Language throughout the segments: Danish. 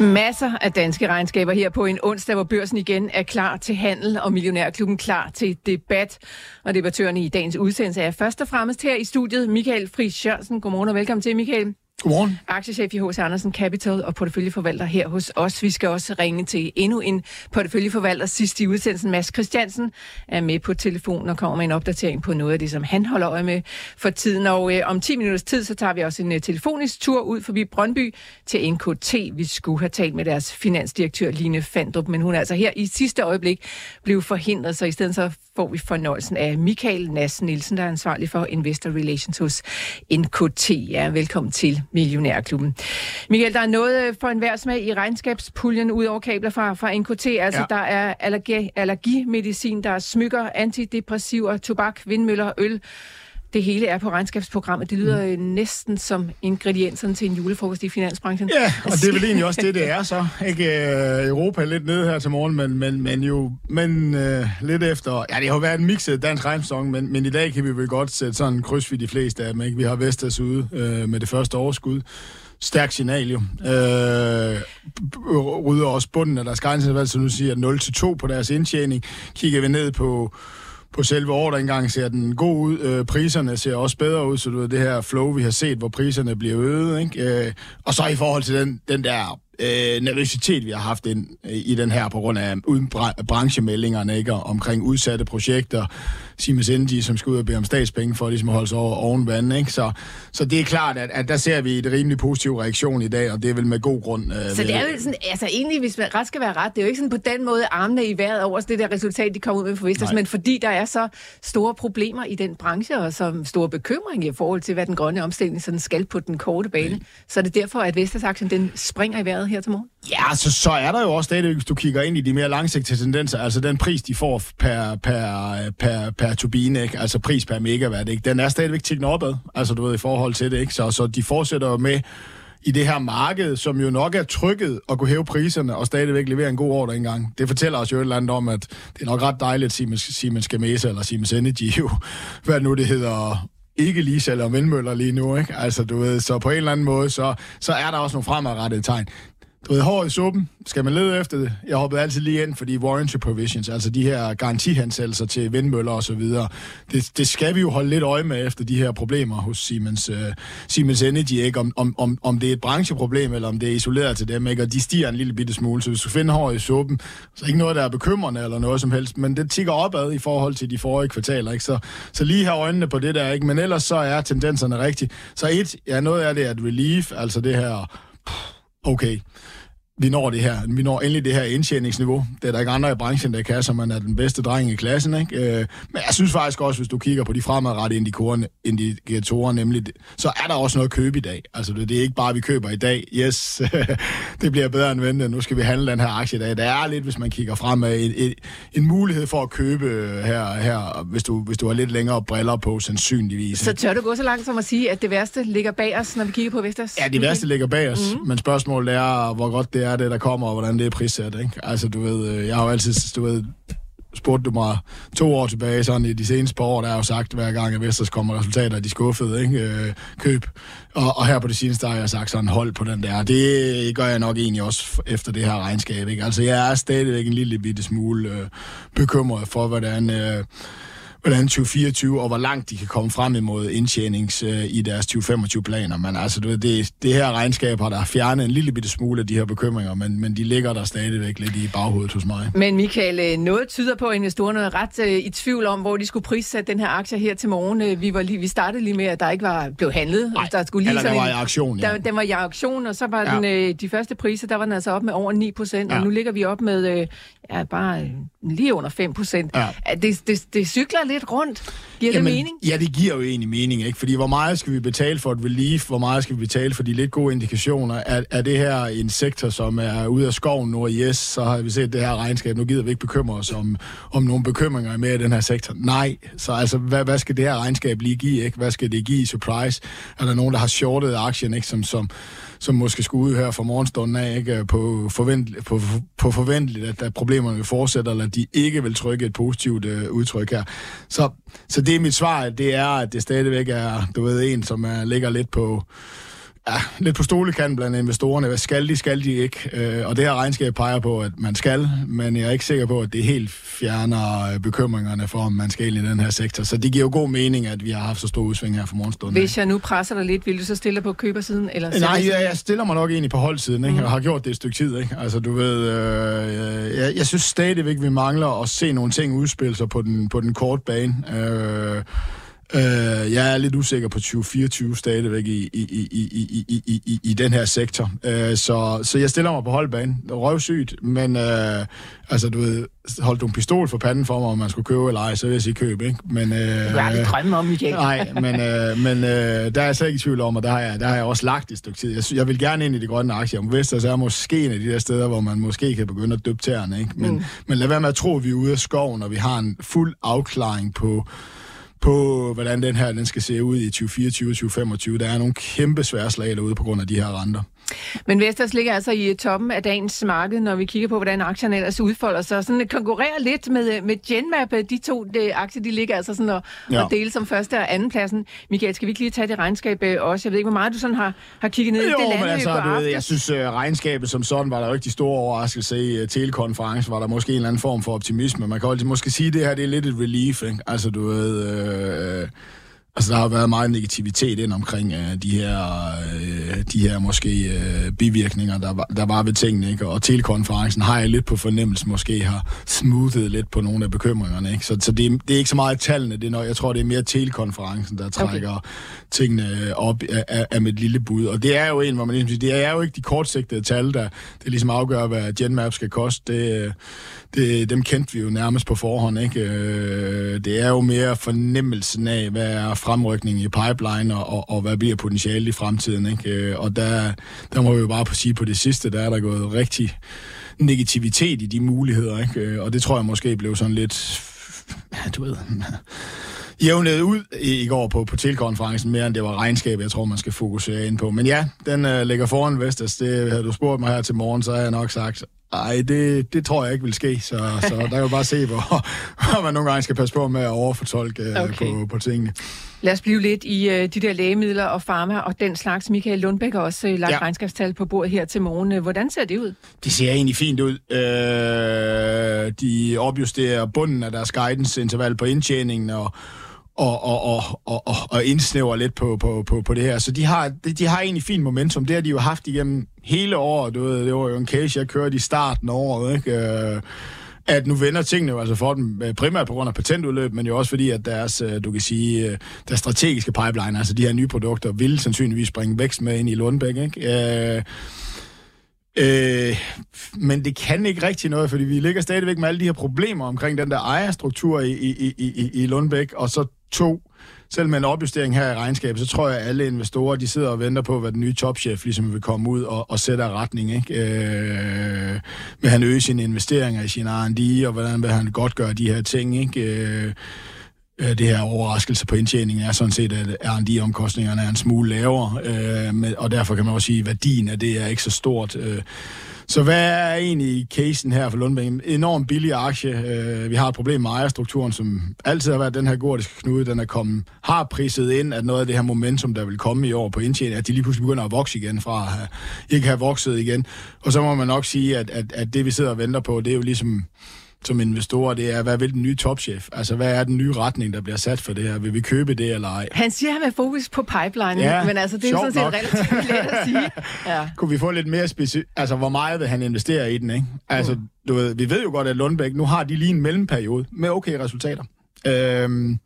Masser af danske regnskaber her på en onsdag, hvor børsen igen er klar til handel, og Millionærklubben klar til debat. Og debattørerne i dagens udsendelse er først og fremmest her i studiet Michael Friis Jørgensen. Godmorgen og velkommen til, Michael. Godmorgen. Aktiechef i H.C. Andersen Capital og porteføljeforvalter her hos os. Vi skal også ringe til endnu en porteføljeforvalter sidst i udsendelsen. Mads Christiansen er med på telefonen og kommer med en opdatering på noget af det, som han holder øje med for tiden. Og øh, om 10 minutters tid, så tager vi også en øh, telefonisk tur ud forbi Brøndby til NKT. Vi skulle have talt med deres finansdirektør Line Fandrup, men hun er altså her i sidste øjeblik blev forhindret, så i stedet så får vi fornøjelsen af Michael Nassen Nielsen, der er ansvarlig for Investor Relations hos NKT. Ja, velkommen til Millionærklubben. Michael, der er noget for enhver smag i regnskabspuljen ud over kabler fra, fra NKT. Altså, ja. der er allergi, allergimedicin, der er smykker, antidepressiver, tobak, vindmøller, øl. Det hele er på regnskabsprogrammet. Det lyder mm. næsten som ingredienserne til en julefrokost i finansbranchen. Ja, og det er vel egentlig også det, det er så. Ikke uh, Europa lidt nede her til morgen, men, men, men jo men, uh, lidt efter... Ja, det har jo været en mixet dansk regnsæson, men, men i dag kan vi vel godt sætte sådan en kryds for de fleste af dem. Ikke? Vi har Vestas ude uh, med det første overskud. Stærk signal jo. Øh, rydder også bunden af deres grænsevalg, så nu siger 0-2 på deres indtjening. Kigger vi ned på på selve ordreindgangen ser den god ud. Øh, priserne ser også bedre ud, så du ved, det her flow, vi har set, hvor priserne bliver øget. Ikke? Øh, og så i forhold til den, den der øh, nervøsitet, vi har haft ind, i den her på grund af uden branchemeldingerne ikke? omkring udsatte projekter. Siemens Energy, som skal ud og bede om statspenge for ligesom at holde sig over oven vand. Ikke? Så, så det er klart, at, at der ser vi et rimelig positiv reaktion i dag, og det er vel med god grund. Øh, så det er jo sådan, altså egentlig, hvis man ret skal være ret, det er jo ikke sådan på den måde armene i vejret over det der resultat, de kommer ud med for Vestas, men fordi der er så store problemer i den branche, og så store bekymring i forhold til, hvad den grønne omstilling sådan skal på den korte bane, ja. så er det derfor, at Vestas-aktien den springer i vejret her til morgen? Ja, så, så er der jo også stadigvæk, hvis du kigger ind i de mere langsigtede tendenser, altså den pris, de får per, per, per, per turbine, ikke? altså pris per megawatt, ikke? den er stadigvæk tignet opad, altså du ved, i forhold til det, ikke? Så, så de fortsætter jo med i det her marked, som jo nok er trykket at kunne hæve priserne og stadigvæk levere en god ordre engang. Det fortæller os jo et eller andet om, at det er nok ret dejligt, at Siemens, Siemens Gamesa eller Siemens Energy jo, hvad nu det hedder, ikke lige sælger vindmøller lige nu, ikke? Altså, du ved, så på en eller anden måde, så, så er der også nogle fremadrettede tegn du ved, hår i suppen, skal man lede efter det? Jeg hoppede altid lige ind fordi warranty provisions, altså de her garantihansættelser til vindmøller og så videre. Det, det skal vi jo holde lidt øje med efter de her problemer hos Siemens, uh, Siemens Energy, ikke? Om, om, om, om det er et brancheproblem, eller om det er isoleret til dem, ikke? Og de stiger en lille bitte smule, så hvis du finder hår i suppen, så er ikke noget, der er bekymrende eller noget som helst, men det tigger opad i forhold til de forrige kvartaler, ikke? Så, så lige have øjnene på det der, ikke? Men ellers så er tendenserne rigtige. Så et, ja, noget af det er et relief, altså det her, okay, vi når det her. Vi når endelig det her indtjeningsniveau. Det er der ikke andre i branchen, der kan, så man er den bedste dreng i klassen. Ikke? Øh, men jeg synes faktisk også, hvis du kigger på de fremadrettede indikatorer, nemlig, så er der også noget at købe i dag. Altså, det er ikke bare, at vi køber i dag. Yes, det bliver bedre end ventet. Nu skal vi handle den her aktie i dag. Der er lidt, hvis man kigger fremad, en, en, en mulighed for at købe her, her hvis, du, hvis du har lidt længere briller på, sandsynligvis. Så tør du gå så langt som at sige, at det værste ligger bag os, når vi kigger på Vestas? Ja, det værste ligger bag os, mm-hmm. men spørgsmålet er, hvor godt det er det, der kommer, og hvordan det er prissat. Ikke? Altså, du ved, øh, jeg har jo altid, du ved, spurgte du mig to år tilbage, sådan i de seneste par år, der har jo sagt, hver gang at Vesters kommer resultater, de skuffede, ikke? Øh, køb. Og, og, her på det seneste har jeg sagt sådan, hold på den der. Det gør jeg nok egentlig også efter det her regnskab, ikke? Altså, jeg er stadigvæk en lille bitte smule øh, bekymret for, hvordan... Øh, hvordan 2024 og hvor langt de kan komme frem imod indtjenings øh, i deres 2025-planer. Men altså, det, det, det her regnskab har der fjernet en lille bitte smule af de her bekymringer, men, men de ligger der stadigvæk lidt i baghovedet hos mig. Men Michael, øh, noget tyder på, at investorerne er ret øh, i tvivl om, hvor de skulle prissætte den her aktie her til morgen. Øh, vi, var lige, vi startede lige med, at der ikke var blev handlet. Nej, der skulle lige eller der var i aktion, ja. Der, den var i aktion, og så var ja. den, øh, de første priser, der var den altså op med over 9 procent, ja. og nu ligger vi op med øh, ja, bare lige under 5 procent. Ja. Det, det, det cykler lidt rundt. Giver Jamen, det mening? Ja, det giver jo egentlig mening, ikke? Fordi hvor meget skal vi betale for et relief? Hvor meget skal vi betale for de lidt gode indikationer? Er, er det her en sektor, som er ude af skoven nu, og yes, så har vi set det her regnskab. Nu gider vi ikke bekymre os om, om nogle bekymringer med i den her sektor. Nej, så altså, hvad, hvad skal det her regnskab lige give, ikke? Hvad skal det give i surprise? Er der nogen, der har shortet aktien, ikke? Som, som, som måske skulle ud her fra morgenstunden af, ikke? Øh, på, forvent, på, på forventeligt, at, at problemerne vil fortsætte, eller at de ikke vil trykke et positivt øh, udtryk her. Så, så det er mit svar, det er, at det stadigvæk er, du ved, en, som er, ligger lidt på, ja, lidt på stolekanten blandt investorerne. Hvad skal de, skal de ikke? Øh, og det her regnskab peger på, at man skal, men jeg er ikke sikker på, at det helt fjerner øh, bekymringerne for, om man skal ind i den her sektor. Så det giver jo god mening, at vi har haft så stor udsving her for morgenstunden. Hvis jeg nu presser dig lidt, vil du så stille dig på købersiden? Eller Nej, jeg, jeg stiller mig nok egentlig på holdsiden, ikke? Mm. Jeg har gjort det et stykke tid, ikke? Altså, du ved, øh, jeg, jeg synes stadigvæk, vi mangler at se nogle ting udspille sig på den, på den korte bane. Øh, Øh, jeg er lidt usikker på 2024 stadigvæk i, i, i, i, i, i, i, i den her sektor. Øh, så, så jeg stiller mig på holdbanen. Røvsygt, men øh, altså, du ved, holdt du en pistol for panden for mig, om man skulle købe eller ej, så vil jeg sige køb, ikke? Men, øh, du har aldrig drømme om, Michael. Nej, men, øh, men øh, der er jeg slet ikke i tvivl om, og der har jeg, der har jeg også lagt et stykke tid. Jeg, jeg vil gerne ind i de grønne aktier. Vestas er måske en af de der steder, hvor man måske kan begynde at døbe tæerne, ikke? Men, mm. men lad være med at tro, at vi er ude af skoven, og vi har en fuld afklaring på på, hvordan den her den skal se ud i 2024 og 2025. Der er nogle kæmpe svære slag derude på grund af de her renter. Men Vestas ligger altså i toppen af dagens marked, når vi kigger på, hvordan aktierne ellers udfolder sig. Sådan konkurrerer lidt med, med Genmap. De to de aktier, de ligger altså sådan og, ja. og deler som første og anden pladsen. Michael, skal vi ikke lige tage det regnskab øh, også? Jeg ved ikke, hvor meget du sådan har, har kigget ned i det land, altså, du ved, jeg synes, uh, regnskabet som sådan var der rigtig stor overraskelse i uh, telekonferencen. Var der måske en eller anden form for optimisme. Man kan altid måske sige, at det her det er lidt et relief. Ikke? Altså, du ved... Uh, Altså, der har været meget negativitet ind omkring uh, de her, uh, de her måske uh, bivirkninger, der var, der var ved tingene, ikke? Og telekonferencen har jeg lidt på fornemmelse måske har smoothet lidt på nogle af bekymringerne, ikke? Så, så det, er, det er ikke så meget tallene, det er, jeg tror, det er mere telekonferencen, der trækker okay. tingene op af, af, af mit lille bud. Og det er jo en, hvor man ligesom siger, det er jo ikke de kortsigtede tal, der det ligesom afgør, hvad Genmap skal koste. Det, det, dem kendte vi jo nærmest på forhånd, ikke? Øh, det er jo mere fornemmelsen af, hvad er fremrykningen i pipeline, og, og, og hvad bliver potentialet i fremtiden. Ikke? Øh, og der, der må vi jo bare på sige på det sidste, der er der gået rigtig negativitet i de muligheder, ikke? Øh, og det tror jeg måske blev sådan lidt, du ved, jævnet ud i, i går på, på tilkonferencen, mere end det var regnskab, jeg tror, man skal fokusere ind på. Men ja, den øh, ligger foran Vestas. Det havde du spurgt mig her til morgen, så har jeg nok sagt, Nej, det, det tror jeg ikke vil ske, så, så der kan jo bare se, hvor, hvor man nogle gange skal passe på med at overfortolke øh, okay. på, på tingene. Lad os blive lidt i uh, de der lægemidler og farma og den slags. Michael Lundbæk har også uh, lagt ja. regnskabstal på bordet her til morgen. Hvordan ser det ud? Det ser egentlig fint ud. Uh, de opjusterer bunden af deres guidance-interval på indtjeningen, og og, og, og, og, og indsnæver lidt på, på, på, på det her. Så de har, de, har egentlig fint momentum. Det har de jo haft igennem hele året. Du ved, det var jo en case, jeg kørte i starten af året. Ikke? Øh, at nu vender tingene jo altså for dem, øh, primært på grund af patentudløb, men jo også fordi, at deres, øh, du kan sige, deres strategiske pipeline, altså de her nye produkter, vil sandsynligvis bringe vækst med ind i Lundbæk. Ikke? Øh, Øh, men det kan ikke rigtig noget, fordi vi ligger stadigvæk med alle de her problemer omkring den der ejerstruktur i, i, i, i Lundbæk, og så to, selv med en opjustering her i regnskabet, så tror jeg, at alle investorer, de sidder og venter på, hvad den nye topchef ligesom vil komme ud og, og sætte retning, ikke? Øh, vil han øge sine investeringer i sin R&D, og hvordan vil han godt gøre de her ting, ikke? Øh, øh, det her overraskelse på indtjeningen er sådan set, at R&D-omkostningerne er en smule lavere, øh, med, og derfor kan man også sige, at værdien af det er ikke så stort. Øh, så hvad er egentlig casen her for Lundbæk? En enormt billig aktie. Øh, vi har et problem med ejerstrukturen, som altid har været den her gordiske knude. Den er kommet, har priset ind, at noget af det her momentum, der vil komme i år på indtjening, at de lige pludselig begynder at vokse igen fra at have, ikke have vokset igen. Og så må man nok sige, at, at, at det vi sidder og venter på, det er jo ligesom som investorer, det er, hvad vil den nye topchef? Altså, hvad er den nye retning, der bliver sat for det her? Vil vi købe det eller ej? Han siger, at han har fokus på pipeline, ja, men altså, det er jo sådan set nok. relativt let at sige. Ja. Kunne vi få lidt mere specifikt? Altså, hvor meget vil han investere i den, ikke? Altså, mm. du ved, vi ved jo godt, at Lundbæk, nu har de lige en mellemperiode med okay resultater. Øhm,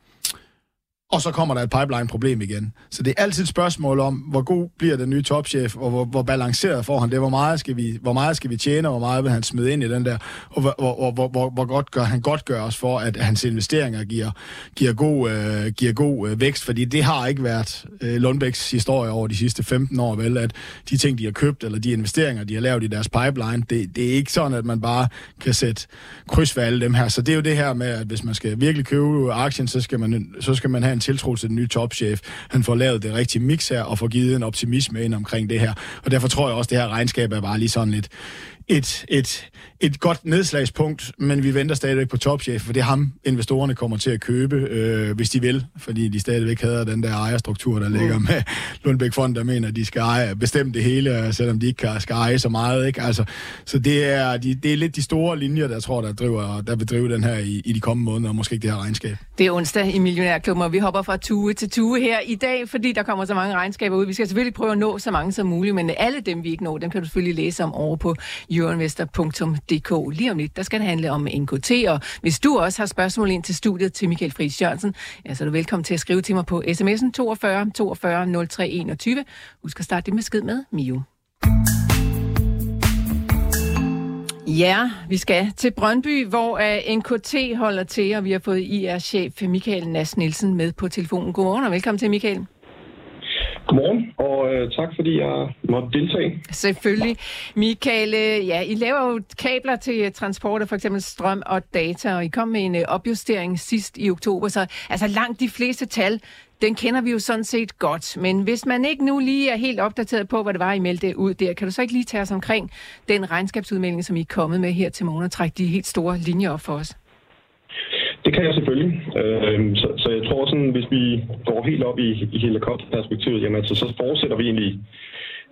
og så kommer der et pipeline-problem igen. Så det er altid et spørgsmål om, hvor god bliver den nye topchef, og hvor, hvor balanceret får han det, hvor meget, skal vi, hvor meget skal vi tjene, og hvor meget vil han smide ind i den der, og hvor, hvor, hvor, hvor, hvor godt gør han godt gør os for, at hans investeringer giver, giver god, øh, giver god øh, vækst, fordi det har ikke været øh, Lundbæks historie over de sidste 15 år, vel, at de ting, de har købt, eller de investeringer, de har lavet i deres pipeline, det, det er ikke sådan, at man bare kan sætte kryds for alle dem her. Så det er jo det her med, at hvis man skal virkelig købe aktien, så skal man, så skal man have en tiltro til den nye topchef. Han får lavet det rigtige mix her, og får givet en optimisme ind omkring det her. Og derfor tror jeg også, at det her regnskab er bare lige sådan lidt et, et, et godt nedslagspunkt, men vi venter stadigvæk på topchef, for det er ham, investorerne kommer til at købe, øh, hvis de vil, fordi de stadigvæk havde den der ejerstruktur, der ligger mm. med Lundbæk Fond, der mener, at de skal eje, bestemme det hele, selvom de ikke skal eje så meget. Ikke? Altså, så det er, de, det er lidt de store linjer, der tror, der, driver, der vil drive den her i, i de kommende måneder, og måske ikke det her regnskab. Det er onsdag i Millionærklubben, og vi hopper fra tue til tue her i dag, fordi der kommer så mange regnskaber ud. Vi skal selvfølgelig prøve at nå så mange som muligt, men alle dem, vi ikke når, dem kan du selvfølgelig læse om over på euroinvestor.dk. Lige om lidt, der skal det handle om NKT, og hvis du også har spørgsmål ind til studiet til Michael Friis Jørgensen, ja, så er du velkommen til at skrive til mig på sms'en 42 42 03 21. Husk at starte det med skid med Mio. Ja, vi skal til Brøndby, hvor uh, NKT holder til, og vi har fået IR-chef Michael Nas Nielsen med på telefonen. Godmorgen og velkommen til, Michael. Godmorgen, og øh, tak fordi jeg måtte deltage. Selvfølgelig. Michael, øh, ja, I laver jo kabler til øh, transport af for eksempel strøm og data, og I kom med en øh, opjustering sidst i oktober, så altså langt de fleste tal, den kender vi jo sådan set godt. Men hvis man ikke nu lige er helt opdateret på, hvad det var, I meldte ud der, kan du så ikke lige tage os omkring den regnskabsudmelding, som I er kommet med her til morgen, og trække de helt store linjer op for os? Det kan jeg selvfølgelig. Øh, så, så jeg tror sådan, hvis vi går helt op i, i helikopterperspektivet, jamen så, så fortsætter vi egentlig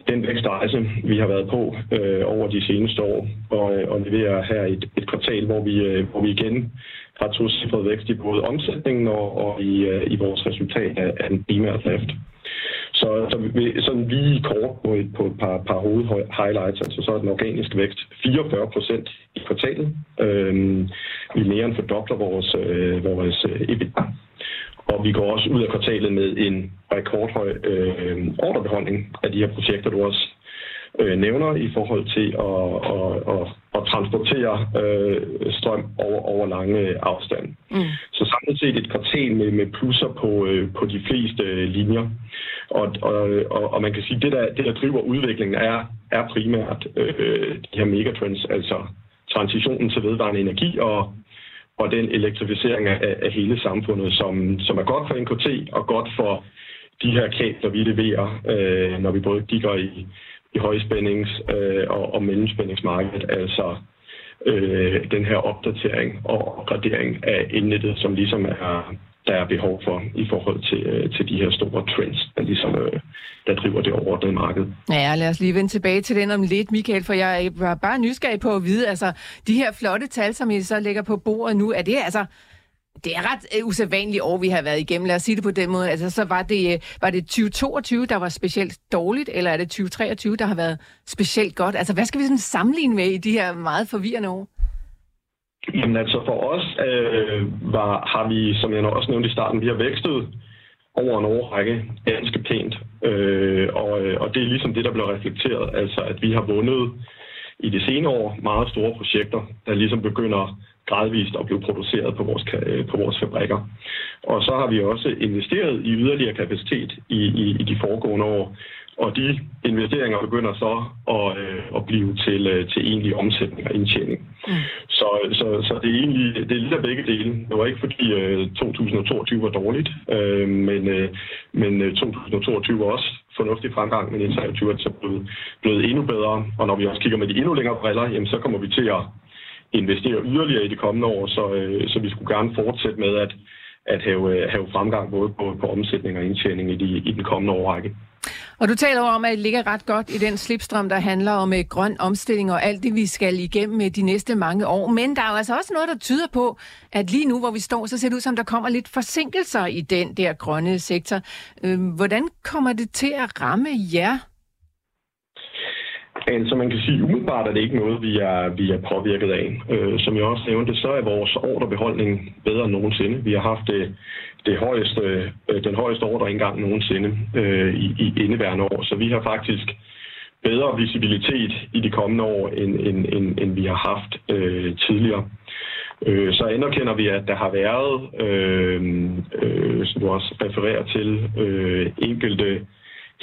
den vækstrejse, vi har været på øh, over de seneste år, og, øh, og leverer her et, et kvartal, hvor vi, øh, hvor vi igen har to vækst i både omsætningen og, og i, øh, i vores resultat af, af den primære drift. Så, så vi, sådan lige kort på et, på et par, par hovedhighlights, altså så er den organiske vækst 44 procent i kvartalet. Øhm, vi mere end fordobler vores, øh, vores øh, EBITDA. Og vi går også ud af kvartalet med en rekordhøj øh, ordrebeholdning af de her projekter, du også øh, nævner i forhold til at, at, at, at transportere øh, strøm over, over lange afstande. Mm. Så samlet set et kvartal med, med plusser på, øh, på de fleste øh, linjer. Og, og, og, og man kan sige, at det der, det, der driver udviklingen, er, er primært øh, de her megatrends, altså transitionen til vedvarende energi og, og den elektrificering af, af hele samfundet, som, som er godt for NKT og godt for de her kabler, vi leverer, øh, når vi både kigger i, i højspændings- øh, og, og mellemspændingsmarkedet, altså øh, den her opdatering og opgradering af indnettet, som ligesom er, der er behov for i forhold til, øh, til de her store trends, der ligesom øh, der driver det overordnede marked. Ja, lad os lige vende tilbage til den om lidt, Michael, for jeg var bare nysgerrig på at vide, altså de her flotte tal, som I så lægger på bordet nu, er det altså det er ret øh, usædvanligt år, vi har været igennem. Lad os sige det på den måde. Altså, så var det, øh, var det 2022, der var specielt dårligt, eller er det 2023, der har været specielt godt? Altså, hvad skal vi sådan sammenligne med i de her meget forvirrende år? Jamen altså, for os øh, var, har vi, som jeg også nævnte i starten, vi har vækstet over en årrække ganske pænt. Øh, og, øh, og det er ligesom det, der bliver reflekteret. Altså, at vi har vundet i de senere år meget store projekter, der ligesom begynder gradvist at blive produceret på vores, på vores fabrikker. Og så har vi også investeret i yderligere kapacitet i, i, i de foregående år, og de investeringer begynder så at, øh, at blive til, øh, til egentlig omsætning og indtjening. Mm. Så, så, så det er egentlig det er lidt af begge dele. Det var ikke fordi øh, 2022 var dårligt, øh, men, øh, men 2022 øh, var også fornuftig fremgang, men 2023 er så blevet, blevet endnu bedre. Og når vi også kigger med de endnu længere briller, jamen, så kommer vi til at investere yderligere i de kommende år, så, øh, så vi skulle gerne fortsætte med at, at have, øh, have fremgang både på, på omsætning og indtjening i, de, i den kommende årrække. Og du taler om, at det ligger ret godt i den slipstrøm, der handler om øh, grøn omstilling og alt det, vi skal igennem med de næste mange år. Men der er jo altså også noget, der tyder på, at lige nu, hvor vi står, så ser det ud som, der kommer lidt forsinkelser i den der grønne sektor. Øh, hvordan kommer det til at ramme jer? Altså man kan sige, umiddelbart er det ikke noget, vi er, vi er påvirket af. Øh, som jeg også nævnte, så er vores ordrebeholdning bedre end nogensinde. Vi har haft det, det højeste, øh, den højeste ordre engang nogensinde øh, i, i indeværende år. Så vi har faktisk bedre visibilitet i de kommende år, end, end, end, end vi har haft øh, tidligere. Øh, så anerkender vi, at der har været, øh, øh, som du også refererer til, øh, enkelte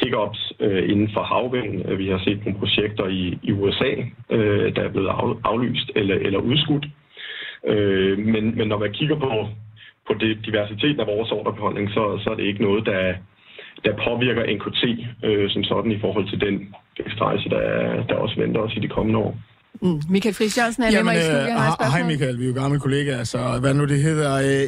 hiccups øh, inden for havvind. Vi har set nogle projekter i, i USA, øh, der er blevet af, aflyst eller, eller udskudt. Øh, men, men når man kigger på, på det, diversiteten af vores ordrebeholdning, så, så er det ikke noget, der, der påvirker NKT øh, som sådan i forhold til den ekstrejse, der, der også venter os i de kommende år. Mm. Michael Friis Jørgensen er Jamen, med mig i studiet. Øh, hej Michael, vi er jo gamle kollegaer, så hvad nu det hedder... Øh,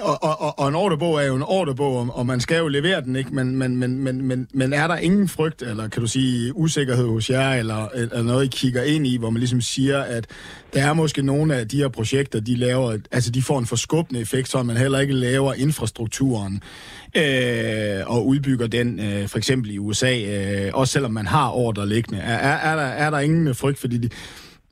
og, og, og en ordrebog er jo en ordrebog, og man skal jo levere den, ikke? Men, men, men, men, men, men er der ingen frygt, eller kan du sige usikkerhed hos jer, eller, eller noget, I kigger ind i, hvor man ligesom siger, at der er måske nogle af de her projekter, de laver, altså de får en forskubbende effekt, så man heller ikke laver infrastrukturen øh, og udbygger den, øh, for eksempel i USA, øh, også selvom man har ordre liggende. Er, er, er, der, er der ingen frygt, fordi de,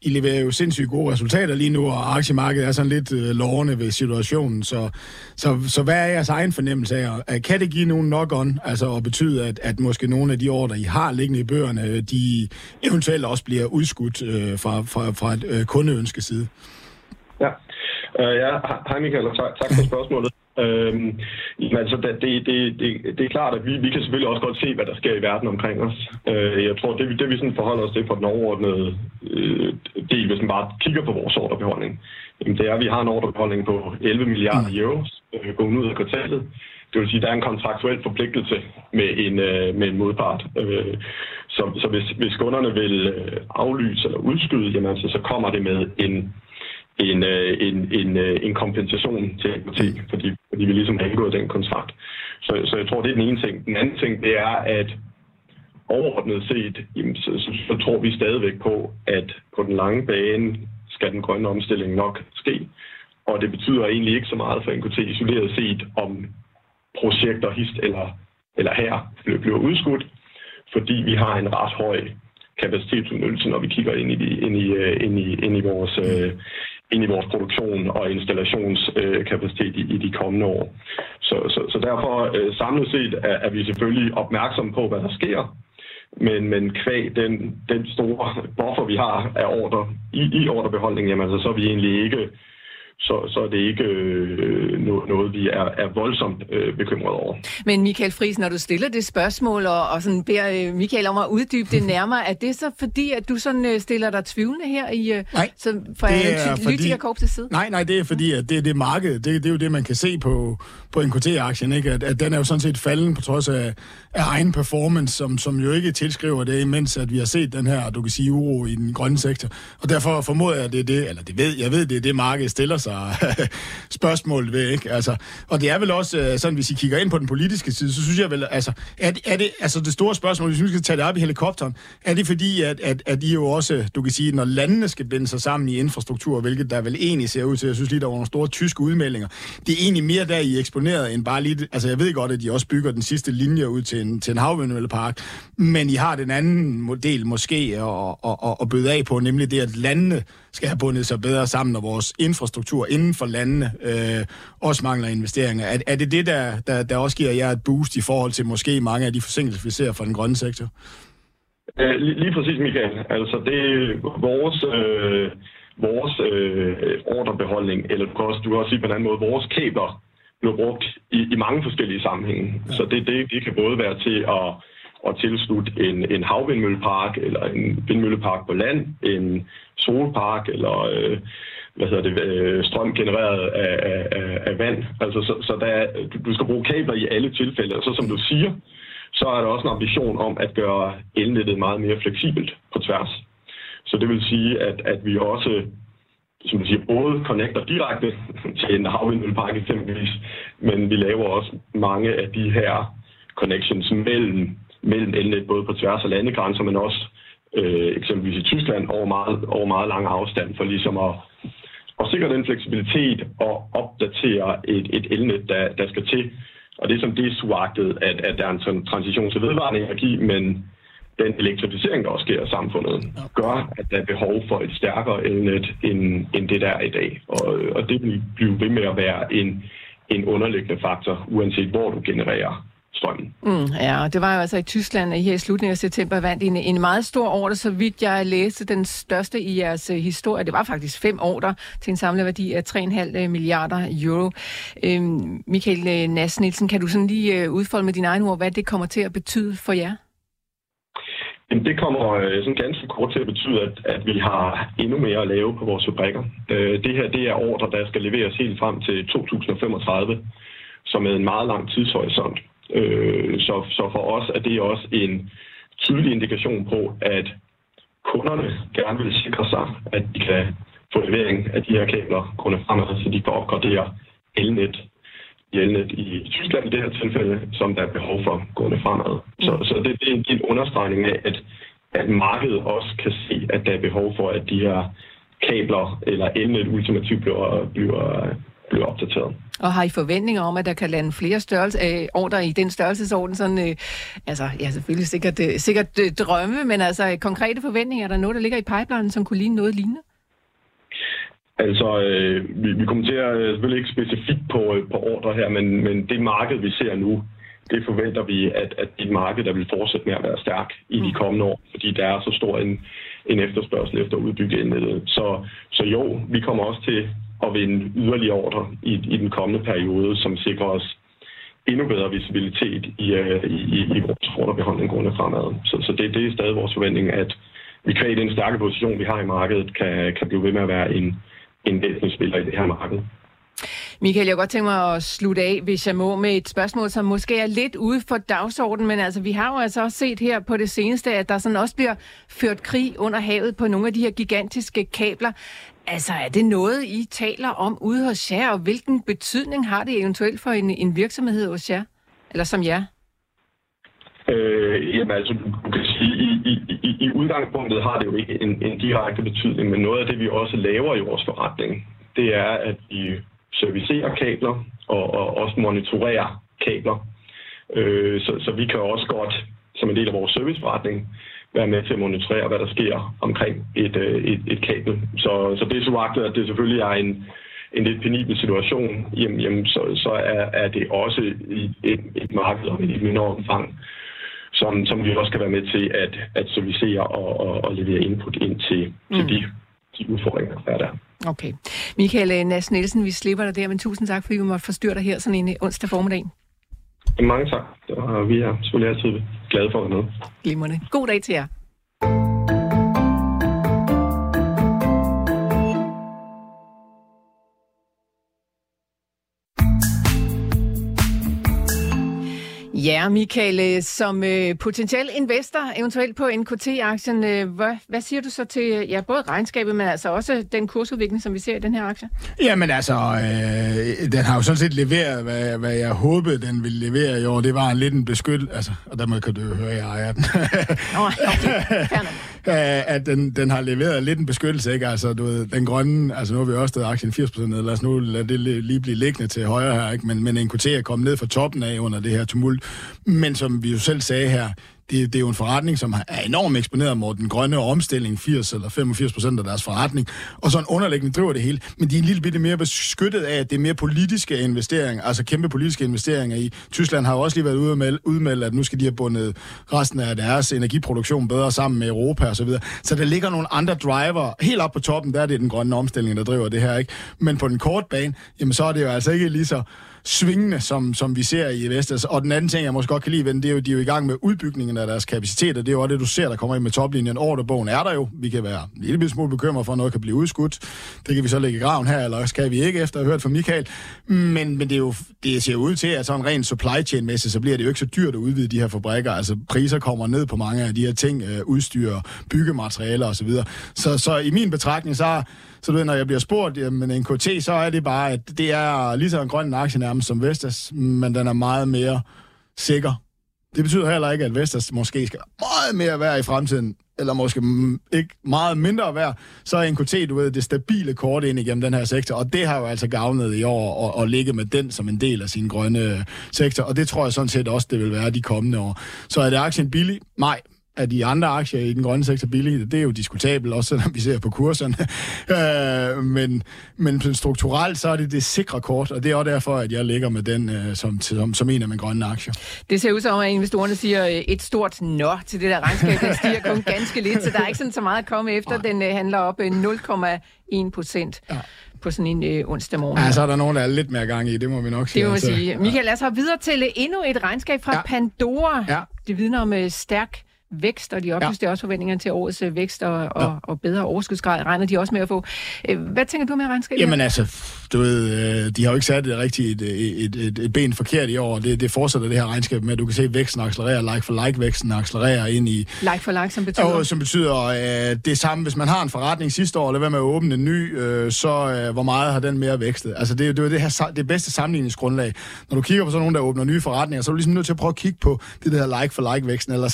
i leverer jo sindssygt gode resultater lige nu, og aktiemarkedet er sådan lidt øh, lovende ved situationen. Så, så, så hvad er jeres egen fornemmelse af, kan det give nogen knock-on, altså og betyde, at, at måske nogle af de ordre, I har liggende i bøgerne, de eventuelt også bliver udskudt øh, fra, fra, fra et øh, kundeønske side? Ja, uh, ja. hej Michael, og tak, tak for spørgsmålet. Øhm, altså, det, det, det, det er klart, at vi, vi kan selvfølgelig også godt se, hvad der sker i verden omkring os. Øh, jeg tror, det, det vi sådan forholder os til på den overordnede øh, del, hvis man bare kigger på vores ordrebeholdning, jamen, det er, at vi har en ordrebeholdning på 11 milliarder mm. euro øh, gående ud af kvartalet. Det vil sige, at der er en kontraktuel forpligtelse med en, øh, med en modpart. Øh, så, så hvis, hvis kunderne vil øh, aflyse eller udskyde, jamen, altså, så kommer det med en Øh, en, en, en, en kompensation til apotek, fordi, fordi vi ligesom har indgået den kontrakt. Så, så jeg tror, det er den ene ting. Den anden ting, det er, at overordnet set, jamen, så, så, så tror vi stadigvæk på, at på den lange bane skal den grønne omstilling nok ske. Og det betyder egentlig ikke så meget for NKT isoleret set, om projekter hist eller, eller her bliver udskudt, fordi vi har en ret høj kapacitetsudnyttelse, når vi kigger ind i, ind i, øh, ind i, ind i vores, øh, ind i vores produktion og installationskapacitet i, i de kommende år. Så, så, så derfor øh, samlet set er, er vi selvfølgelig opmærksomme på, hvad der sker, men, men kvæg den, den store buffer, vi har af ordre i, i ordrebeholdningen, jamen, altså, så er vi egentlig ikke så, så er det ikke øh, noget, vi er, er voldsomt øh, bekymret over. Men Michael Friis, når du stiller det spørgsmål, og, og sådan beder øh, Michael om at uddybe det nærmere, er det så fordi, at du sådan øh, stiller dig tvivlende her i øh, nej, så fra lytikerkorpsets side? Nej, nej, det er fordi, at det er det marked. Det, det er jo det, man kan se på, på NKT-aktien, ikke? At, at den er jo sådan set falden på trods af, af egen performance, som, som jo ikke tilskriver det, imens at vi har set den her, du kan sige, uro i den grønne sektor. Og derfor formoder jeg, at det er det, eller det ved, jeg ved, det er det, markedet stiller sig altså, spørgsmålet ved, ikke? Altså, og det er vel også øh, sådan, hvis I kigger ind på den politiske side, så synes jeg vel, altså, er, er det, altså det store spørgsmål, hvis vi skal tage det op i helikopteren, er det fordi, at, at, at I jo også, du kan sige, når landene skal binde sig sammen i infrastruktur, hvilket der vel egentlig ser ud til, jeg synes lige, der var nogle store tyske udmeldinger, det er egentlig mere der, I er eksponeret, end bare lige, altså jeg ved godt, at de også bygger den sidste linje ud til en, til en havvindmøllepark, men I har den anden model måske at, at, at, at bøde af på, nemlig det, at landene skal have bundet sig bedre sammen, og vores infrastruktur inden for landene øh, også mangler investeringer. Er, er det det, der, der, der også giver jer et boost i forhold til måske mange af de forsinkelser, vi ser fra den grønne sektor? Lige, præcis, Michael. Altså, det er vores... Øh vores øh, ordrebeholdning, eller du kan, også, du kan også sige på en anden måde, vores kabler bliver brugt i, i mange forskellige sammenhænge. Ja. Så det, det, det kan både være til at at tilslutte en, en havvindmøllepark, eller en vindmøllepark på land, en solpark, eller øh, hvad hedder det, øh, strøm genereret af, af, af vand. Altså, så, så der, du, du skal bruge kabler i alle tilfælde, og så som du siger, så er der også en ambition om at gøre elnettet meget mere fleksibelt på tværs. Så det vil sige, at, at vi også som du siger, både connecter direkte til en havvindmøllepark eksempelvis, men vi laver også mange af de her connections mellem mellem elnet, både på tværs af landegrænser, men også øh, eksempelvis i Tyskland over meget, over meget lang afstand, for ligesom at, at sikre den fleksibilitet og opdatere et, et elnet, der, der skal til. Og det er som det er suagtet, at, at der er en transition til vedvarende energi, men den elektrificering, der også sker i samfundet, gør, at der er behov for et stærkere elnet, end, end det der er i dag. Og, og det vil blive ved med at være en, en underliggende faktor, uanset hvor du genererer strømmen. Mm, ja, det var jo altså i Tyskland, at I her i slutningen af september vandt en, en meget stor ordre, så vidt jeg læste den største i jeres uh, historie. Det var faktisk fem ordre til en samlet værdi af 3,5 milliarder euro. Øhm, Michael øh, Nass Nielsen, kan du sådan lige uh, udfolde med dine egne ord, hvad det kommer til at betyde for jer? Jamen, det kommer øh, sådan ganske kort til at betyde, at, at vi har endnu mere at lave på vores fabrikker. Øh, det her det er ordre, der skal leveres helt frem til 2035, som er en meget lang tidshorisont. Øh, så, så for os er det også en tydelig indikation på, at kunderne gerne vil sikre sig, at de kan få levering af de her kabler gående fremad, så de kan opgradere elnet elnet i Tyskland i det her tilfælde, som der er behov for gående fremad. Så, så det, det er en, en understregning af, at, at markedet også kan se, at der er behov for, at de her kabler eller elnet ultimativt bliver, bliver, bliver opdateret. Og har I forventninger om, at der kan lande flere størrelse, øh, ordre i den størrelsesorden? Sådan, øh, altså, ja, selvfølgelig sikkert, øh, sikkert øh, drømme, men altså konkrete forventninger, er der noget, der ligger i pipeline, som kunne ligne noget lignende? Altså, øh, vi, vi kommenterer øh, selvfølgelig ikke specifikt på, øh, på ordre her, men, men det marked, vi ser nu, det forventer vi, at, at det er et marked, der vil fortsætte med at være stærk i de mm. kommende år, fordi der er så stor en, en efterspørgsel efter at udbygge indnettet. Så, så jo, vi kommer også til at vinde yderligere ordre i, i den kommende periode, som sikrer os endnu bedre visibilitet i, øh, i, i, i vores ordrebeholdning grunde fremad. Så, så det, det er stadig vores forventning, at vi kan i den stærke position, vi har i markedet, kan, kan blive ved med at være en, en væsentlig spiller i det her marked. Michael, jeg kunne godt tænke mig at slutte af, hvis jeg må, med et spørgsmål, som måske er lidt ude for dagsordenen, men altså, vi har jo altså også set her på det seneste, at der sådan også bliver ført krig under havet på nogle af de her gigantiske kabler. Altså, er det noget, I taler om ude hos jer, og hvilken betydning har det eventuelt for en, en virksomhed hos jer? Eller som jer? Øh, jamen altså, du kan sige, i, i, i, i udgangspunktet har det jo ikke en, en direkte betydning, men noget af det, vi også laver i vores forretning, det er, at vi servicerer kabler og, og også monitorerer kabler. Øh, så, så vi kan også godt, som en del af vores serviceforretning, være med til at monitorere, hvad der sker omkring et, øh, et, et kabel. Så, så det er så agtet, at det selvfølgelig er en, en lidt penibel situation, jamen, jamen så, så er, er det også et, et marked om et mindre omfang, som, som vi også kan være med til at, at servicere og, og, og levere input ind til, mm. til de, de udfordringer, der er der. Okay. Michael øh, Nas Nielsen, vi slipper dig der, men tusind tak, fordi vi måtte forstyrre dig her sådan en onsdag formiddag. Mange tak. Og vi er selvfølgelig altid glade for at være med. Glimrende. God dag til jer. Ja, Michael, øh, som øh, potentiel investor, eventuelt på NKT-aktien, øh, hvad, hvad siger du så til ja, både regnskabet, men altså også den kursudvikling, som vi ser i den her aktie? Jamen altså, øh, den har jo sådan set leveret, hvad, hvad jeg håbede, den ville levere i år. Det var en lidt en beskyld, altså, og der kan du høre, at jeg ejer den. Nå, okay at den, den har leveret lidt en beskyttelse, ikke? Altså, du ved, den grønne, altså nu har vi også stadig aktien 80% ned, lad os nu lade det lige blive liggende til højre her, ikke? Men, men NKT er kommet ned fra toppen af under det her tumult. Men som vi jo selv sagde her, det, det er jo en forretning, som er enormt eksponeret mod den grønne omstilling, 80 eller 85 procent af deres forretning, og så en underliggende driver det hele. Men de er en lille bitte mere beskyttet af, at det er mere politiske investeringer, altså kæmpe politiske investeringer i. Tyskland har jo også lige været ude med, udmelde, at nu skal de have bundet resten af deres energiproduktion bedre sammen med Europa og så videre. Så der ligger nogle andre driver. Helt op på toppen, der er det den grønne omstilling, der driver det her, ikke? Men på den korte bane, jamen så er det jo altså ikke lige så svingende, som, som vi ser i Vestas. Altså, og den anden ting, jeg måske godt kan lide ved det er jo, de er jo i gang med udbygningen af deres kapacitet, og det er jo også det, du ser, der kommer ind med toplinjen. Ordrebogen er der jo. Vi kan være en lille smule bekymret for, at noget kan blive udskudt. Det kan vi så lægge i graven her, eller skal vi ikke, efter at have hørt fra Michael. Men, men det, er jo, det ser ud til, at sådan rent supply chain-mæssigt, så bliver det jo ikke så dyrt at udvide de her fabrikker. Altså priser kommer ned på mange af de her ting, øh, udstyr, byggematerialer osv. Så, videre. så, så i min betragtning, så så du ved, når jeg bliver spurgt, jamen NKT, så er det bare, at det er lige så en grøn aktie nærmest som Vestas, men den er meget mere sikker. Det betyder heller ikke, at Vestas måske skal meget mere værd i fremtiden, eller måske ikke meget mindre værd, så er NKT, du ved, det stabile kort ind igennem den her sektor, og det har jo altså gavnet i år at, at ligge med den som en del af sin grønne sektor, og det tror jeg sådan set også, det vil være de kommende år. Så er det aktien billig? Nej, er de andre aktier i den grønne sektor billige? Det er jo diskutabelt, også selvom vi ser på kurserne. øh, men, men strukturelt så er det det sikre kort, og det er også derfor, at jeg ligger med den øh, som, som, som en af mine grønne aktier. Det ser ud som, at investorerne siger øh, et stort nå til det der regnskab. Den stiger kun ganske lidt, så der er ikke sådan så meget at komme efter. Den øh, handler op 0,1 procent. Ja på sådan en øh, onsdag morgen. Ja, så er der nogen, der er lidt mere gang i, det må vi nok sige. Det må man altså. sige. Michael, lad os hoppe videre til endnu et regnskab fra ja. Pandora. Ja. Det vidner om øh, stærk vækst, og de opjusterer ja. også forventningerne til årets øh, vækst og, og, ja. og bedre overskudsgrad, regner de også med at få. Øh, hvad tænker du med regnskabet? Jamen altså, du ved, øh, de har jo ikke sat det rigtigt et, et, et, et ben forkert i år. Det, det fortsætter det her regnskab med, at du kan se, at væksten accelererer, like for like væksten accelererer ind i... Like for like, som betyder? Og, som betyder uh, det samme, hvis man har en forretning sidste år, eller hvad med at åbne en ny, uh, så uh, hvor meget har den mere vækstet? Altså det, det er det her det bedste sammenligningsgrundlag. Når du kigger på sådan nogen, der åbner nye forretninger, så er du ligesom nødt til at prøve at kigge på det der like for like væksten, eller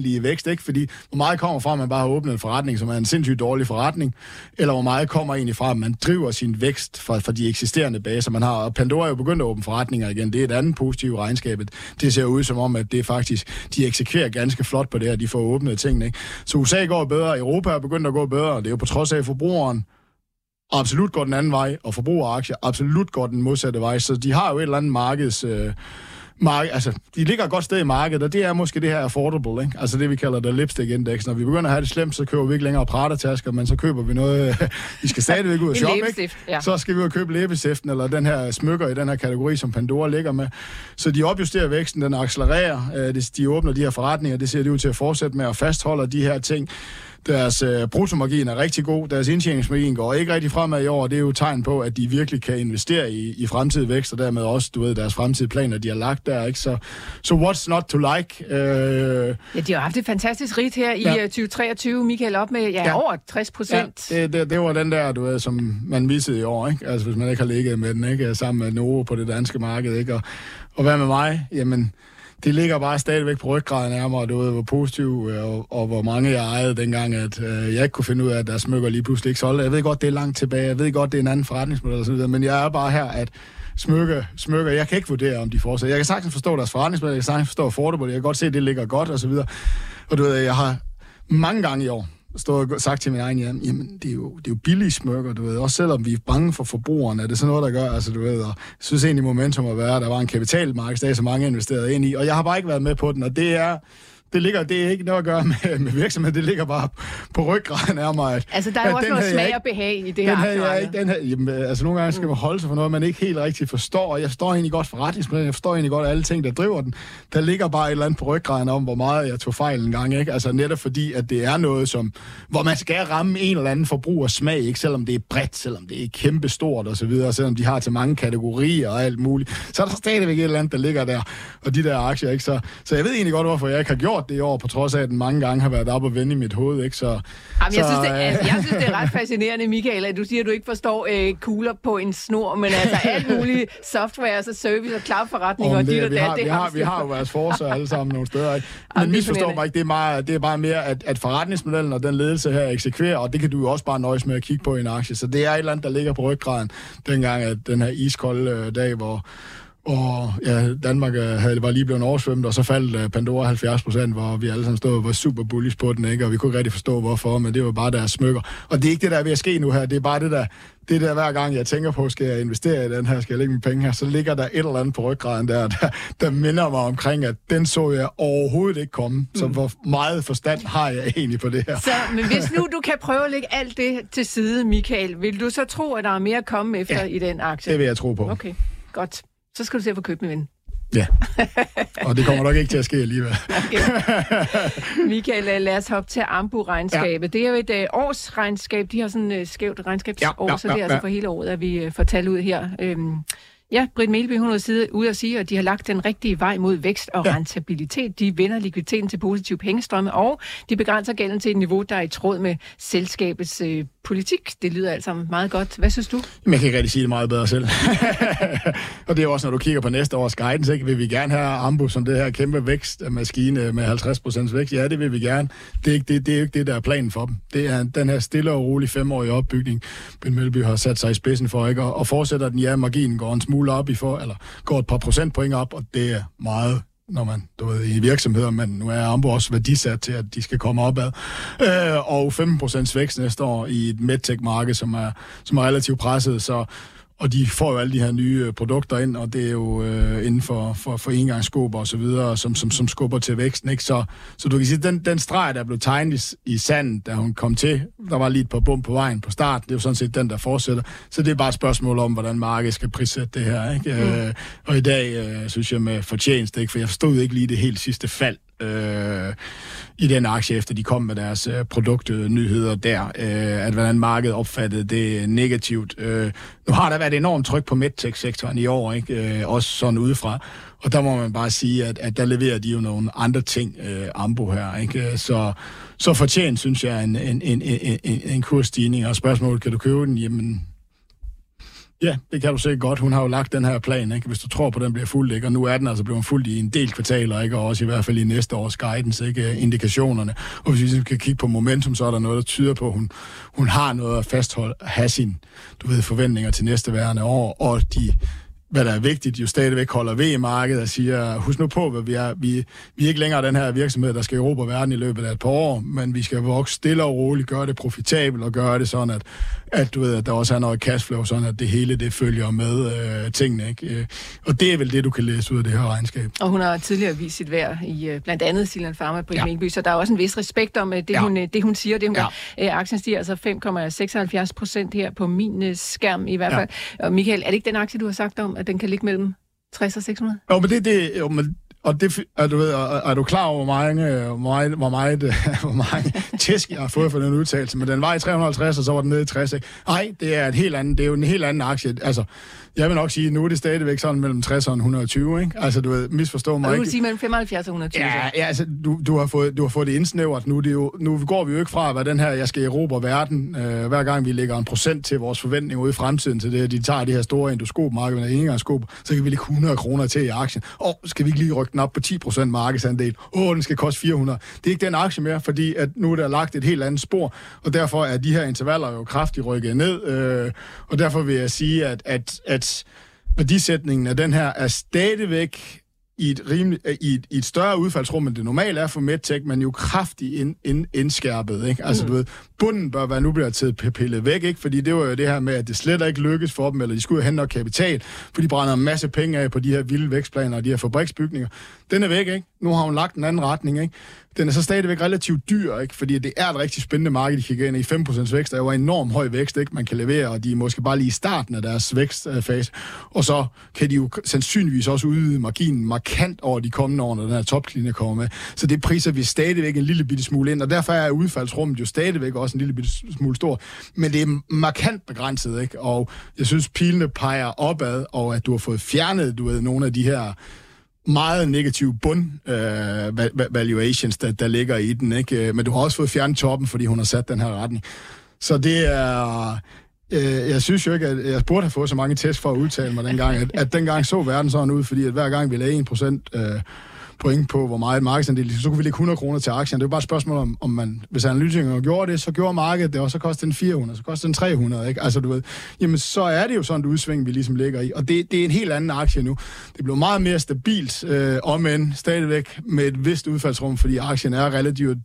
egentlige vækst, ikke? Fordi hvor meget kommer fra, at man bare har åbnet en forretning, som er en sindssygt dårlig forretning, eller hvor meget kommer egentlig fra, at man driver sin vækst fra, fra de eksisterende baser, man har. Og Pandora er jo begyndt at åbne forretninger igen. Det er et andet positivt regnskab. Det ser ud som om, at det faktisk, de eksekverer ganske flot på det her, de får åbnet tingene. Ikke? Så USA går bedre, Europa er begyndt at gå bedre, det er jo på trods af, at forbrugeren absolut går den anden vej, og forbrugeraktier absolut går den modsatte vej. Så de har jo et eller andet markeds... Øh, marked, altså, de ligger et godt sted i markedet, og det er måske det her affordable, ikke? altså det vi kalder det lipstick index. Når vi begynder at have det slemt, så køber vi ikke længere Prada-tasker, men så køber vi noget, vi skal stadigvæk ud og shoppe, ikke? Ja. Så skal vi ud og købe læbestiften, eller den her smykker i den her kategori, som Pandora ligger med. Så de opjusterer væksten, den accelererer, øh, de åbner de her forretninger, det ser de ud til at fortsætte med at fastholde de her ting. Deres øh, bruttomargin er rigtig god, deres indtjeningsmargin går ikke rigtig fremad i år, og det er jo tegn på, at de virkelig kan investere i, i fremtidig vækst, og dermed også, du ved, deres fremtidige planer, de har lagt der, ikke? Så, så what's not to like? Øh... Ja, de har haft et fantastisk rigt her i ja. 2023, øh, Michael, op med ja, ja. over 60 procent. Ja, det, det, det, var den der, du ved, som man missede i år, ikke? Altså, hvis man ikke har ligget med den, ikke? Sammen med Novo på det danske marked, ikke? Og, og hvad med mig? Jamen, det ligger bare stadigvæk på ryggraden nærmere, du ved, hvor positiv øh, og, og hvor mange jeg ejede dengang, at øh, jeg ikke kunne finde ud af, at der smykker lige pludselig ikke solgte. Jeg ved godt, det er langt tilbage, jeg ved godt, det er en anden forretningsmodel osv., men jeg er bare her, at smykker, smykker, jeg kan ikke vurdere, om de fortsætter. Jeg kan sagtens forstå deres forretningsmodel, jeg kan sagtens forstå affordable, jeg kan godt se, at det ligger godt osv. Og, og du ved, jeg har mange gange i år, stået og sagt til min egen hjem, jamen, det er, jo, det er jo billige smykker, du ved. Også selvom vi er bange for forbrugerne, er det sådan noget, der gør, altså, du ved. Og jeg synes egentlig, momentum at være, der var en kapitalmarkedsdag, som mange investerede ind i, og jeg har bare ikke været med på den, og det er, det ligger, det er ikke noget at gøre med, med virksomheden, det ligger bare på ryggraden af mig. Altså, der er jo også noget smag og behag i det her den her, ikke, den her, jamen, altså, nogle gange skal man holde sig for noget, man ikke helt rigtig forstår, og jeg forstår egentlig godt forretningsplanen, jeg forstår egentlig godt alle ting, der driver den. Der ligger bare et eller andet på ryggraden om, hvor meget jeg tog fejl en gang, ikke? Altså, netop fordi, at det er noget, som, hvor man skal ramme en eller anden forbrugers smag, ikke? Selvom det er bredt, selvom det er kæmpe stort og så videre, selvom de har til mange kategorier og alt muligt, så er der stadigvæk et eller andet, der ligger der, og de der aktier, ikke? Så, så jeg ved egentlig godt, hvorfor jeg ikke har gjort det i år, på trods af, at den mange gange har været op og vende i mit hoved. Ikke? Så, Jamen, jeg, så, synes, det, altså, jeg synes, det er ret fascinerende, Michael, at du siger, at du ikke forstår øh, kugler på en snor, men altså alt muligt software, altså service og cloud-forretninger og dit og det. Vi, har, vi har jo vores forser alle sammen nogle steder. Ikke? Men Jamen, misforstår mig ikke, det er, meget, det er bare mere, at, at forretningsmodellen og den ledelse her eksekverer, og det kan du jo også bare nøjes med at kigge på i en aktie. Så det er et eller andet, der ligger på ryggraden, dengang at den her iskolde øh, dag, hvor og ja, Danmark øh, havde, var lige blevet oversvømmet, og så faldt uh, Pandora 70 procent, hvor vi alle sammen stod og var super bullish på den, ikke? og vi kunne ikke rigtig forstå, hvorfor, men det var bare deres smykker. Og det er ikke det, der er ved at ske nu her, det er bare det der, det der hver gang jeg tænker på, skal jeg investere i den her, skal jeg lægge mine penge her, så ligger der et eller andet på ryggraden der, der, der minder mig omkring, at den så jeg overhovedet ikke komme. Så mm. hvor meget forstand har jeg egentlig på det her? Så, men hvis nu du kan prøve at lægge alt det til side, Michael, vil du så tro, at der er mere at komme efter ja, i den aktie? det vil jeg tro på. Okay, godt. Så skal du se at få købt min ven. Ja, og det kommer nok ikke til at ske alligevel. okay. Michael, lad os hoppe til Ambu-regnskabet. Ja. Det er jo et uh, årsregnskab. De har sådan et uh, skævt regnskabsår, ja, ja, så det er ja, altså for hele året, at vi uh, får tal ud her. Øhm, Ja, Britt Melby, hun er ude at sige, at de har lagt den rigtige vej mod vækst og ja. rentabilitet. De vender likviditeten til positiv pengestrømme, og de begrænser gælden til et niveau, der er i tråd med selskabets øh, politik. Det lyder alt sammen meget godt. Hvad synes du? Jamen, jeg kan ikke rigtig sige det meget bedre selv. og det er også, når du kigger på næste års guidance, ikke? vil vi gerne have Ambu som det her kæmpe vækstmaskine med 50% vækst. Ja, det vil vi gerne. Det er, ikke, det, det er ikke det, der er planen for dem. Det er den her stille og rolig femårige opbygning, Ben Melby har sat sig i spidsen for, ikke? Og, og fortsætter den, ja, marginen går en smule op i for, eller går et par procentpoint op, og det er meget når man du ved, i virksomheder, men nu er Ambo også værdisat til, at de skal komme opad. Øh, og 15% vækst næste år i et medtech-marked, som er, som er relativt presset, så og de får jo alle de her nye øh, produkter ind, og det er jo øh, inden for, for, for engangsskubber og så videre, som, som, som skubber til væksten. Ikke? Så, så du kan sige, den, den streg, der blev tegnet i, i sand, da hun kom til, der var lige et par bum på vejen på start, det er jo sådan set den, der fortsætter. Så det er bare et spørgsmål om, hvordan markedet skal prissætte det her. Ikke? Mm. Øh, og i dag, øh, synes jeg med fortjeneste, ikke? for jeg forstod ikke lige det helt sidste fald, øh, i den aktie, efter de kom med deres øh, produktnyheder der, øh, at hvordan markedet opfattede det negativt. Øh, nu har der været enormt tryk på medtech-sektoren i år, ikke? Øh, også sådan udefra. Og der må man bare sige, at, at der leverer de jo nogle andre ting, øh, Ambo her. Ikke? Så, så fortjent, synes jeg, en, en, en, en, en kursstigning. Og spørgsmålet, kan du købe den? Jamen, Ja, det kan du se godt. Hun har jo lagt den her plan, ikke? hvis du tror på, at den bliver fuldt. Ikke? Og nu er den altså blevet fuldt i en del kvartaler, ikke? og også i hvert fald i næste års guidance, ikke? Øh, indikationerne. Og hvis vi kan kigge på momentum, så er der noget, der tyder på, at hun, hun har noget at fastholde, have sine du ved, forventninger til næste værende år, og de hvad der er vigtigt, jo stadigvæk holder ved i markedet og siger, husk nu på, hvad vi er. Vi, vi er ikke længere den her virksomhed, der skal erobre verden i løbet af et par år, men vi skal vokse stille og roligt, gøre det profitabelt og gøre det sådan, at, at, du ved, at der også er noget cashflow, sådan at det hele det følger med øh, tingene. Ikke? Øh, og det er vel det, du kan læse ud af det her regnskab. Og hun har tidligere vist sit værd i øh, blandt andet Silan Pharma på ja. så der er også en vis respekt om det, ja. hun, det hun siger. Det, hun ja. gør. Aktien stiger altså 5,76 procent her på min skærm i hvert fald. Ja. Og Michael, er det ikke den aktie, du har sagt om, at den kan ligge mellem 60 og 600? Jo, men det, det, jo, men og det, er, du ved, er, er du klar over, hvor mange, hvor meget, hvor meget, hvor mange tæsk, jeg har fået for den udtalelse? Men den var i 350, og så var den nede i 60. Nej, det er et helt andet, det er jo en helt anden aktie. Altså, jeg vil nok sige, at nu er det stadigvæk sådan mellem 60 og 120, ikke? Altså, du ved, misforstå mig ikke. du vil sige mellem 75 og 120? Ja, ja altså, du, du, har fået, du har fået det indsnævret. Nu, det jo, nu går vi jo ikke fra, hvad den her, jeg skal erobre verden, øh, hver gang vi lægger en procent til vores forventning ude i fremtiden til det, de tager de her store endoskopmarkeder, engangsskop, så kan vi lægge 100 kroner til i aktien. Og skal vi ikke lige rykke den op på 10 procent markedsandel? Åh, oh, den skal koste 400. Det er ikke den aktie mere, fordi at nu er der lagt et helt andet spor, og derfor er de her intervaller jo kraftigt rykket ned, øh, og derfor vil jeg sige, at, at, at værdisætningen af den her er stadigvæk i et, rimelig, i et, i et større udfaldsrum, end det normalt er for MedTech, men jo kraftigt ind, ind, indskærpet. Ikke? Altså, mm. du ved, bunden bør være nu bliver taget pillet væk, ikke? fordi det var jo det her med, at det slet ikke lykkes for dem, eller de skulle hente noget kapital, for de brænder en masse penge af på de her vilde vækstplaner og de her fabriksbygninger. Den er væk, ikke? Nu har hun lagt en anden retning, ikke? Den er så stadigvæk relativt dyr, ikke? Fordi det er et rigtig spændende marked, de kigger ind i. 5% vækst er jo enorm høj vækst, ikke? Man kan levere, og de er måske bare lige i starten af deres vækstfase. Og så kan de jo sandsynligvis også udvide marginen markant over de kommende år, når den her topklinik kommer med. Så det priser vi stadigvæk en lille bitte smule ind, og derfor er udfaldsrummet jo stadigvæk også en lille smule stor. Men det er markant begrænset, ikke? Og jeg synes, pilene peger opad, og at du har fået fjernet, du ved, nogle af de her meget negative bund øh, valuations, der, der ligger i den. Ikke? Øh, men du har også fået fjernet toppen, fordi hun har sat den her retning. Så det er... Øh, jeg synes jo ikke, at jeg burde have fået så mange tests for at udtale mig dengang, at, at dengang så verden sådan ud, fordi at hver gang vi lagde 1% øh, point på, hvor meget markedsandel, så kunne vi lægge 100 kroner til aktien. Det er jo bare et spørgsmål om, om man, hvis analytikerne gjorde det, så gjorde markedet det, og så kostede den 400, så kostede den 300, ikke? Altså, du ved, jamen, så er det jo sådan et udsving, vi ligesom ligger i. Og det, det er en helt anden aktie nu. Det blev meget mere stabilt, øh, om end stadigvæk med et vist udfaldsrum, fordi aktien er relativt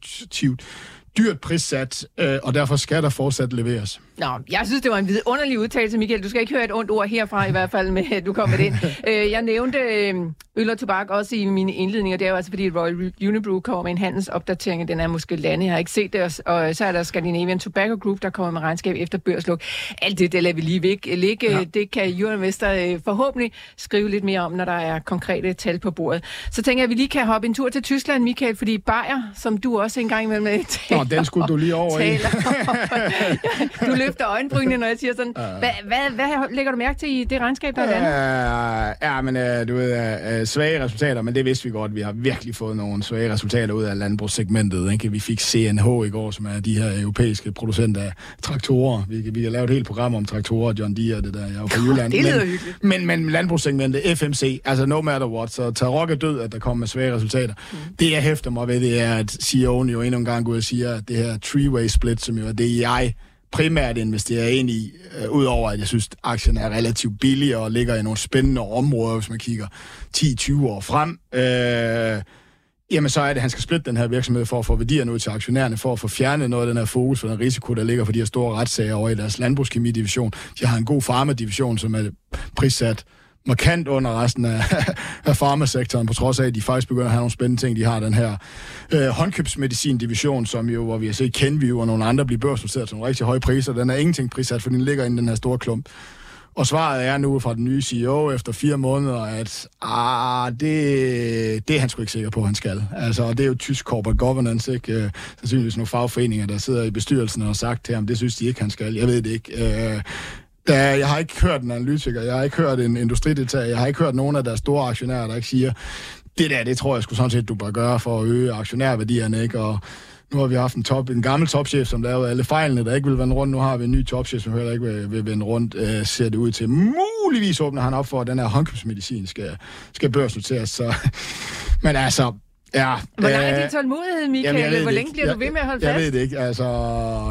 dyrt prissat, øh, og derfor skal der fortsat leveres. Nå, jeg synes, det var en vidunderlig udtalelse, Michael. Du skal ikke høre et ondt ord herfra, i hvert fald, med at du kommer ind. øh, jeg nævnte øh, øl og tobak også i mine indledninger. Det er jo altså, fordi Royal Unibrew kommer med en handelsopdatering. Den er måske lande, jeg har ikke set det. Og så er der Scandinavian Tobacco Group, der kommer med regnskab efter børsluk. Alt det, der lader vi lige væk ligge. Ja. Det kan Euroinvestor øh, forhåbentlig skrive lidt mere om, når der er konkrete tal på bordet. Så tænker jeg, at vi lige kan hoppe en tur til Tyskland, Michael, fordi Bayer, som du også engang imellem øh, taler, den skulle du lige over i. du løfter øjenbrynene, når jeg siger sådan. Hvad, hvad, hvad lægger du mærke til i det regnskab, der er landet? Ja, men uh, du ved, uh, svage resultater, men det vidste vi godt. Vi har virkelig fået nogle svage resultater ud af landbrugssegmentet. Ikke? Vi fik CNH i går, som er de her europæiske producenter af traktorer. Vi, vi har lavet et helt program om traktorer, John Deere, det der. Jeg er fra Jylland. det lyder hyggeligt. Men, men landbrugssegmentet, FMC, altså no matter what, så Tarok er død, at der kommer svage resultater. Mm. Det, jeg hæfter mig ved, det er, at CEO'en jo endnu en gang går og siger, det her three-way split, som jo er det, jeg primært investerer ind i, øh, udover at jeg synes, at aktien er relativt billig og ligger i nogle spændende områder, hvis man kigger 10-20 år frem. Øh, jamen så er det, at han skal splitte den her virksomhed for at få værdierne ud til aktionærerne, for at få fjernet noget af den her fokus for den risiko, der ligger for de her store retssager over i deres landbrugskemidivision. De har en god farmadivision, som er prissat markant under resten af, af farmasektoren, på trods af, at de faktisk begynder at have nogle spændende ting. De har den her øh, håndkøbsmedicin-division, som jo, hvor vi har set Kenview og nogle andre blive børsnoteret til nogle rigtig høje priser. Den er ingenting prissat, for den ligger inde i den her store klump. Og svaret er nu fra den nye CEO efter fire måneder, at ah, det, det er han sgu ikke sikker på, at han skal. Altså, og det er jo tysk corporate governance, ikke? Øh, sandsynligvis nogle fagforeninger, der sidder i bestyrelsen og har sagt til ham, det synes de ikke, han skal. Jeg ved det ikke. Øh, der, jeg har ikke hørt en analytiker, jeg har ikke hørt en industridetalje, jeg har ikke hørt nogen af deres store aktionærer, der ikke siger, det der, det tror jeg skulle sådan set, du bør gøre for at øge aktionærværdierne, ikke? Og nu har vi haft en, top, en gammel topchef, som lavede alle fejlene, der ikke vil vende rundt. Nu har vi en ny topchef, som heller ikke vil, vil vende rundt, øh, ser det ud til. Muligvis åbner han op for, at den her håndkøbsmedicin skal, skal børsnoteres. Så, men altså, Ja, Hvor lang er din tålmodighed, Michael? Jamen, Hvor længe bliver jeg, du ved med at holde jeg, fast? Jeg ved det ikke. Altså,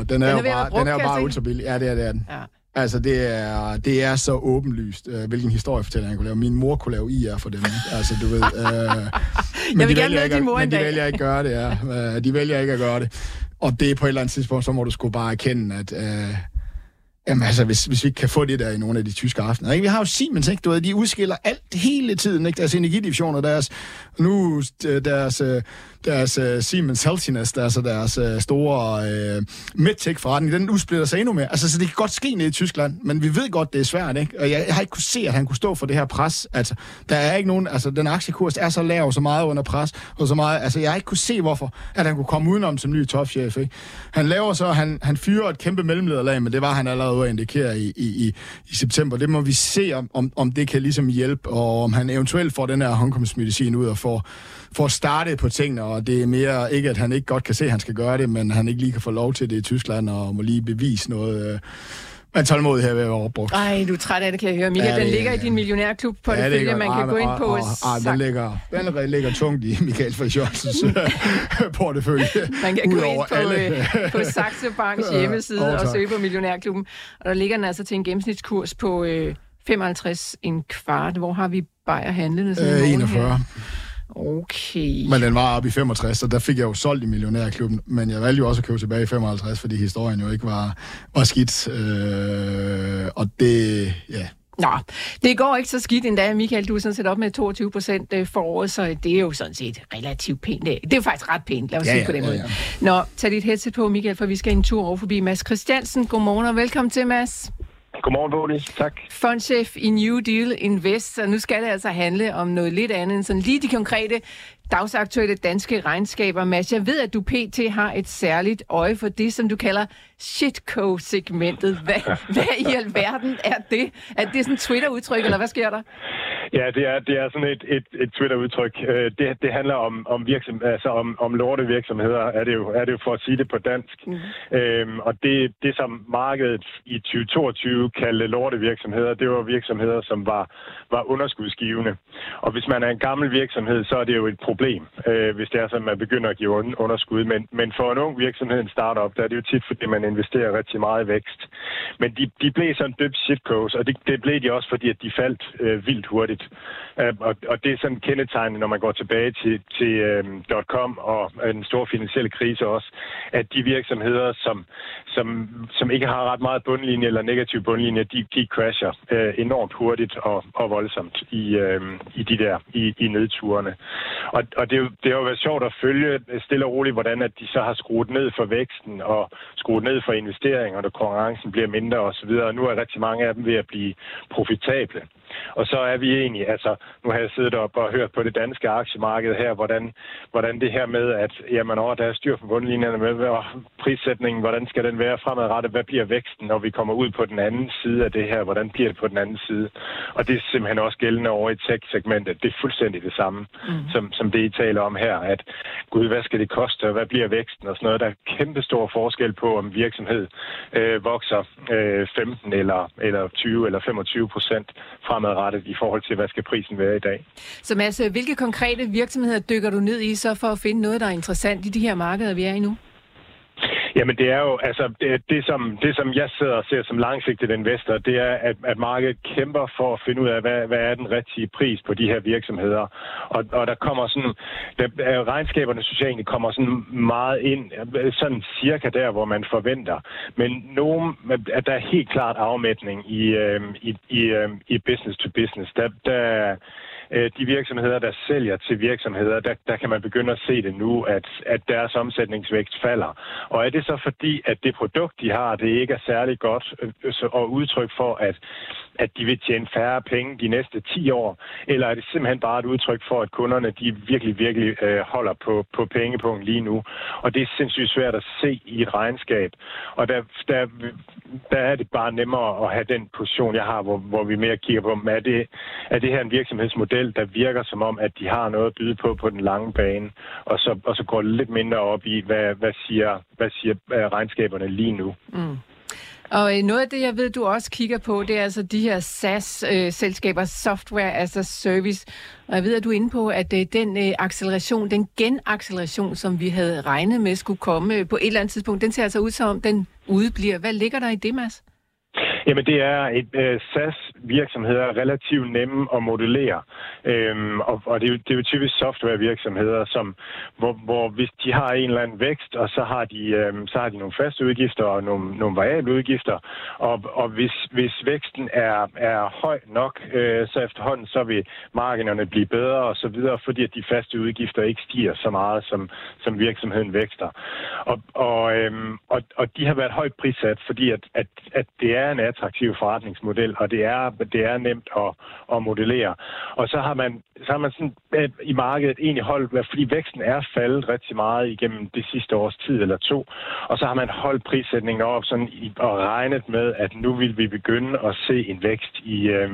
den er, den er jo bare, den er bare ultra billig. Ja, det er, det er den. Ja. Altså, det er, det er så åbenlyst, øh, hvilken historiefortælling jeg kunne lave. Min mor kunne lave IR for dem. Altså, du ved... Øh, men jeg vil de gerne med din mor Men de vælger ikke at gøre det, ja. Øh, de vælger ikke at gøre det. Og det er på et eller andet tidspunkt, så må du sgu bare erkende, at... Øh, Jamen altså, hvis, hvis vi ikke kan få det der i nogle af de tyske aftener. Ikke? Vi har jo Siemens, ikke? Du ved, de udskiller alt hele tiden, ikke? Deres energidivisioner, deres, nu øh, deres, øh, deres øh, Siemens Healthiness, der, altså deres store øh, medtech-forretning, den udsplitter sig endnu mere. Altså, så det kan godt ske nede i Tyskland, men vi ved godt, det er svært, ikke? Og jeg, jeg har ikke kunne se, at han kunne stå for det her pres. Altså, der er ikke nogen, altså, den aktiekurs er så lav, så meget under pres, og så meget, altså, jeg har ikke kunne se, hvorfor, at han kunne komme udenom som ny topchef, ikke? Han laver så, han, han fyrer et kæmpe mellemlederlag, men det var han allerede at indikere i, i, i, i september. Det må vi se, om, om, om det kan ligesom hjælpe, og om han eventuelt får den her håndkomstmedicin ud og får, får startet på tingene, og det er mere ikke, at han ikke godt kan se, at han skal gøre det, men han ikke lige kan få lov til det i Tyskland, og må lige bevise noget... Øh, men tålmodighed ved at være opbrugt. Ej, du er træt af det, kan jeg høre. Michael, ja, den ligger i din millionærklub på ja, det følge, man kan gå ind på. Og, den, ligger, den ligger tungt i Michael Friis Jørgensens portefølje. Man kan gå ind på, alle. på Saxo Banks hjemmeside og søge på millionærklubben. Og der ligger den altså til en gennemsnitskurs på øh, 55 en kvart. Hvor har vi Bayer handlende? Øh, 41. Her? Okay. Men den var oppe i 65, så der fik jeg jo solgt i millionærklubben. Men jeg valgte jo også at købe tilbage i 55, fordi historien jo ikke var, var skidt. Øh, og det, ja, Nå, det går ikke så skidt endda, Michael. Du er sådan set op med 22 procent øh, for året, så det er jo sådan set relativt pænt. Det er jo faktisk ret pænt, lad os ja, sige ja, på den ja, måde. Ja. Nå, tag dit headset på, Michael, for vi skal en tur over forbi Mads Christiansen. Godmorgen og velkommen til, Mads. Godmorgen, Bodis. Tak. Fondchef i New Deal Invest, og nu skal det altså handle om noget lidt andet end sådan lige de konkrete dagsaktuelle danske regnskaber. Mads, jeg ved, at du pt. har et særligt øje for det, som du kalder shitco-segmentet. Hvad, hvad i alverden er det? Er det sådan et Twitter-udtryk, eller hvad sker der? Ja, det er, det er sådan et, et, et Twitter-udtryk. Øh, det, det handler om, om, virksom, altså om, om lortevirksomheder, er det, jo, er det jo for at sige det på dansk. Mm. Øhm, og det, det, som markedet i 2022 kaldte lortevirksomheder, det var virksomheder, som var, var underskudsgivende. Og hvis man er en gammel virksomhed, så er det jo et problem, øh, hvis det er sådan, at man begynder at give underskud. Men, men for en ung virksomhed, en startup, der er det jo tit, fordi man investerer rigtig meget i vækst. Men de, de blev sådan døbt shitcoats, og det, det blev de også, fordi at de faldt øh, vildt hurtigt. Øh, og, og det er sådan kendetegnende, når man går tilbage til, til øh, .com og den store finansielle krise også, at de virksomheder, som, som, som ikke har ret meget bundlinje eller negativ bundlinje, de, de crasher øh, enormt hurtigt og, og voldsomt i, øh, i de der i, i nedturene. Og, og det, det har jo været sjovt at følge stille og roligt, hvordan at de så har skruet ned for væksten og skruet ned for investeringer, og konkurrencen bliver mindre osv. Og nu er rigtig mange af dem ved at blive profitable. Og så er vi egentlig, altså nu har jeg siddet op og hørt på det danske aktiemarked her, hvordan, hvordan det her med, at jamen, åh, der er styr på bundlinjerne med, og prissætningen, hvordan skal den være fremadrettet, hvad bliver væksten, når vi kommer ud på den anden side af det her, hvordan bliver det på den anden side? Og det er simpelthen også gældende over i tech-segmentet. Det er fuldstændig det samme, mm. som, som det I taler om her, at gud, hvad skal det koste, og hvad bliver væksten og sådan noget. Der er kæmpe stor forskel på, om virksomhed øh, vokser øh, 15 eller, eller 20 eller 25 procent fremadrettet i forhold til, hvad skal prisen være i dag. Så Mads, øh, hvilke konkrete virksomheder dykker du ned i så for at finde noget, der er interessant i de her markeder, vi er i nu? Jamen det er jo, altså det, det, som, det som jeg sidder og ser som langsigtet investor, det er, at, at markedet kæmper for at finde ud af, hvad, hvad er den rigtige pris på de her virksomheder. Og, og der kommer sådan, der, øh, regnskaberne synes jeg egentlig kommer sådan meget ind, sådan cirka der, hvor man forventer. Men nogen, at der er helt klart afmætning i, øh, i, i, øh, i business to business. Der, der, Øh, de virksomheder, der sælger til virksomheder, der, der kan man begynde at se det nu, at, at deres omsætningsvækst falder. Og er det så fordi, at det produkt, de har, det ikke er særlig godt øh, og udtryk for, at at de vil tjene færre penge de næste 10 år, eller er det simpelthen bare et udtryk for, at kunderne de virkelig, virkelig øh, holder på, på pengepunkten lige nu? Og det er sindssygt svært at se i et regnskab. Og der, der, der er det bare nemmere at have den position, jeg har, hvor, hvor vi mere kigger på, er det, er det her en virksomhedsmodel, der virker som om, at de har noget at byde på på den lange bane, og så, og så går lidt mindre op i, hvad, hvad siger, hvad siger øh, regnskaberne lige nu. Mm. Og øh, noget af det, jeg ved, du også kigger på, det er altså de her SaaS-selskaber, øh, Software as a Service. Og jeg ved, at du er inde på, at øh, den acceleration, den genacceleration, som vi havde regnet med skulle komme på et eller andet tidspunkt, den ser altså ud som om, den udbliver. Hvad ligger der i det, Mads? Jamen det er et øh, SaaS-virksomheder relativt nemme at modellere. Øhm, og, og det, er det er jo typisk software-virksomheder, som, hvor, hvor hvis de har en eller anden vækst, og så har de, øhm, så har de nogle faste udgifter og nogle, nogle variable udgifter, og, og hvis, hvis væksten er, er høj nok, øh, så efterhånden så vil marginerne blive bedre og så videre, fordi at de faste udgifter ikke stiger så meget, som, som virksomheden vækster. Og, og, øhm, og, og de har været højt prissat, fordi at, at, at det er en attraktiv forretningsmodel, og det er, det er nemt at, at modellere. Og så har man, så har man sådan, øh, i markedet egentlig holdt, fordi væksten er faldet rigtig meget igennem det sidste års tid eller to, og så har man holdt prissætningen op sådan i, og regnet med, at nu vil vi begynde at se en vækst i øh,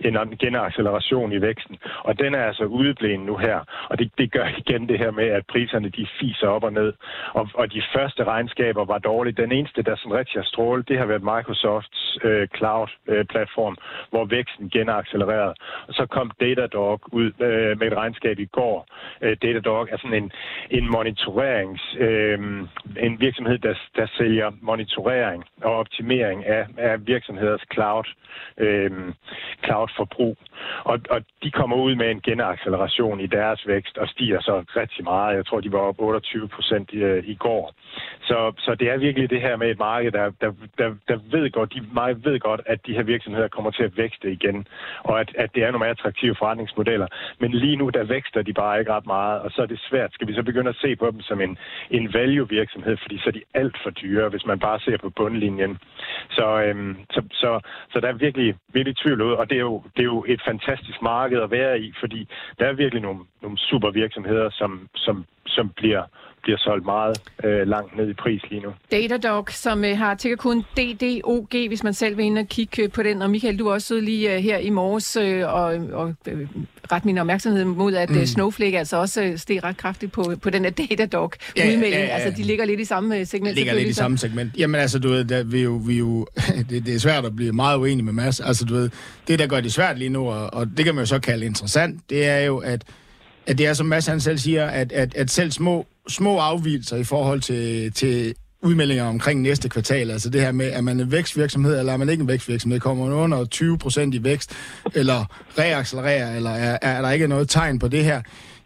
en genacceleration i væksten. Og den er altså udeblevet nu her, og det, det gør igen det her med, at priserne de fiser op og ned. Og, og de første regnskaber var dårlige. Den eneste, der sådan rigtig har strålet, det har været Microsoft øh, cloud-platform, øh, hvor væksten genaccelererede. Og så kom Datadog ud øh, med et regnskab i går. Øh, Datadog er sådan en, en monitorerings, øh, en virksomhed, der, der sælger monitorering og optimering af, af virksomheders cloud, øh, cloud-forbrug. Og, og de kommer ud med en genacceleration i deres vækst og stiger så rigtig meget. Jeg tror, de var op 28 procent i, øh, i går. Så, så det er virkelig det her med et marked, der, der, der, der ved godt, de meget ved godt, at de her virksomheder kommer til at vækste igen, og at, at det er nogle mere attraktive forretningsmodeller. Men lige nu, der vækster de bare ikke ret meget, og så er det svært. Skal vi så begynde at se på dem som en, en value-virksomhed, fordi så er de alt for dyre, hvis man bare ser på bundlinjen. Så, øhm, så, så, så der er virkelig, virkelig tvivl ud, og det er, jo, det er jo et fantastisk marked at være i, fordi der er virkelig nogle, nogle super virksomheder, som, som, som bliver bliver solgt meget øh, langt ned i pris lige nu. Datadog, som øh, har tickerkoden DDOG, hvis man selv vil ind og kigge øh, på den. Og Michael, du også lige øh, her i morges øh, og, og øh, ret min opmærksomhed mod, at øh, mm. Snowflake altså også øh, steg ret kraftigt på, på den her Datadog-udmelding. Ja, ja, ja, ja. Altså, de ligger lidt i samme segment. Ligger lidt i samme segment. Jamen altså, du ved, der, vi jo, vi jo, det, det er svært at blive meget uenig med Mads. Altså, du ved, det der gør det svært lige nu, og, og det kan man jo så kalde interessant, det er jo, at at det er, som Mads han selv siger, at, at, at selv små, små afvielser i forhold til, til udmeldinger omkring næste kvartal, altså det her med, at man en vækstvirksomhed, eller er man ikke en vækstvirksomhed, kommer man under 20 procent i vækst, eller reaccelererer, eller er, er der ikke noget tegn på det her,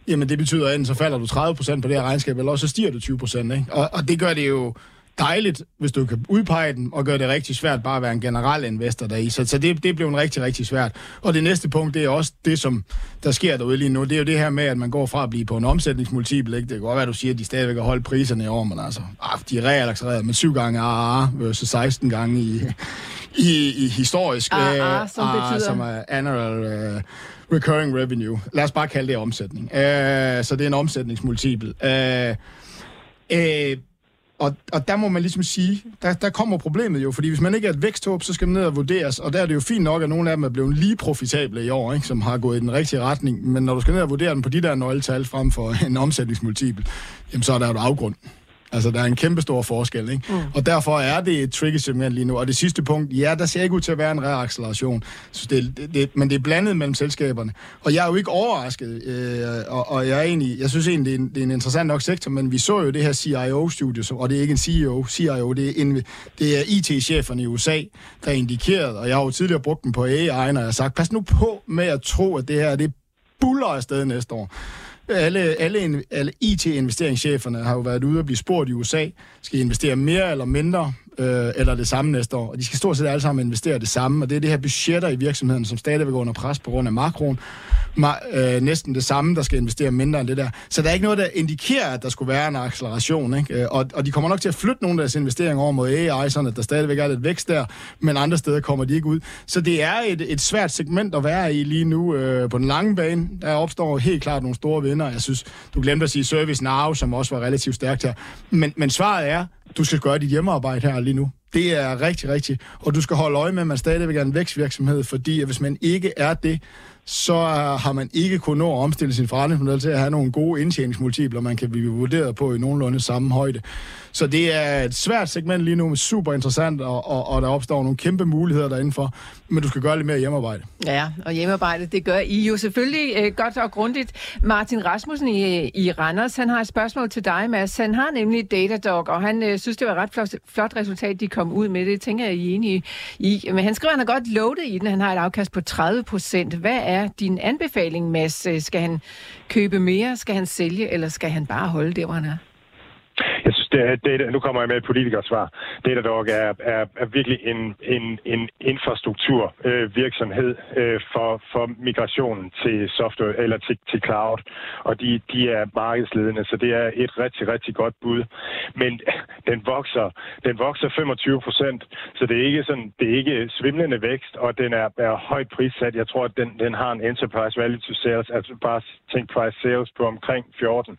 jamen det betyder, at enten så falder du 30 procent på det her regnskab, eller også så stiger du 20 procent, ikke? Og, og det gør det jo dejligt, hvis du kan udpege den, og gøre det rigtig svært bare at være en generel investor deri. Så, så det, det blev en rigtig, rigtig svært. Og det næste punkt, det er også det, som der sker derude lige nu. Det er jo det her med, at man går fra at blive på en omsætningsmultiple. Ikke? Det kan godt være, at du siger, at de stadigvæk har holdt priserne i år, men altså, ah, de er reaccelereret med syv gange AAA versus 16 gange i, i, i historisk. AAA, øh, som betyder? Som er annual... Uh, recurring revenue. Lad os bare kalde det omsætning. Uh, så det er en omsætningsmultiple. Uh, uh, og, og der må man ligesom sige, der, der kommer problemet jo, fordi hvis man ikke er et væksthåb, så skal man ned og vurderes, og der er det jo fint nok, at nogle af dem er blevet lige profitable i år, ikke, som har gået i den rigtige retning, men når du skal ned og vurdere den på de der nøgletal frem for en omsætningsmultipel, jamen så er der jo afgrund. Altså, der er en kæmpe stor forskel, ikke? Mm. Og derfor er det et tricky segment lige nu. Og det sidste punkt, ja, der ser ikke ud til at være en reacceleration. Så det, det, det, men det er blandet mellem selskaberne. Og jeg er jo ikke overrasket, øh, og, og jeg, er egentlig, jeg synes egentlig, det er, en, det er en interessant nok sektor, men vi så jo det her CIO-studie, og det er ikke en CEO, CIO, det er, en, det er IT-cheferne i USA, der er indikeret, og jeg har jo tidligere brugt dem på AI, og jeg har sagt, pas nu på med at tro, at det her det buller afsted næste år. Alle, alle, alle IT-investeringscheferne har jo været ude og blive spurgt i USA, skal I investere mere eller mindre, øh, eller det samme næste år. Og de skal stort set alle sammen investere det samme, og det er det her budgetter i virksomheden, som stadigvæk gå under pres på grund af makroen øh, næsten det samme, der skal investere mindre end det der. Så der er ikke noget, der indikerer, at der skulle være en acceleration. Ikke? Øh, og, og de kommer nok til at flytte nogle af deres investeringer over mod AI, sådan at der stadigvæk er lidt vækst der, men andre steder kommer de ikke ud. Så det er et, et svært segment at være i lige nu øh, på den lange bane. Der opstår helt klart nogle store vinder. Jeg synes, du glemte at sige Service Now, som også var relativt stærkt her. Men, men svaret er, du skal gøre dit hjemmearbejde her lige nu. Det er rigtig, rigtig. Og du skal holde øje med, at man stadigvæk er en vækstvirksomhed, fordi hvis man ikke er det, så øh, har man ikke kunnet nå at omstille sin forretningsmodel til at have nogle gode indtjeningsmultipler, man kan blive vurderet på i nogenlunde samme højde. Så det er et svært segment lige nu, super interessant, og, og, og der opstår nogle kæmpe muligheder derindenfor, men du skal gøre lidt mere hjemmearbejde. Ja, og hjemmearbejde, det gør I jo selvfølgelig øh, godt og grundigt. Martin Rasmussen i, i Randers, han har et spørgsmål til dig, Mads. Han har nemlig Datadog, og han øh, synes, det var et ret flot, flot resultat, de kom ud med. Det tænker jeg, I er enige i. Men han skriver, at han har godt loadet i den. Han har et afkast på 30 procent. Hvad er din anbefaling, Mads? Øh, skal han købe mere? Skal han sælge? Eller skal han bare holde det, hvor han er? Jeg synes, det, er, det, nu kommer jeg med et politikersvar. Datadog er, er, er virkelig en, en, en infrastrukturvirksomhed øh, øh, for, for migrationen til software eller til, til cloud, og de, de er markedsledende, så det er et rigtig, rigtig godt bud. Men den vokser, den vokser 25 procent, så det er ikke sådan, det er ikke svimlende vækst, og den er, er højt prissat. Jeg tror, at den, den har en enterprise value to sales, altså bare tænk price sales på omkring 14.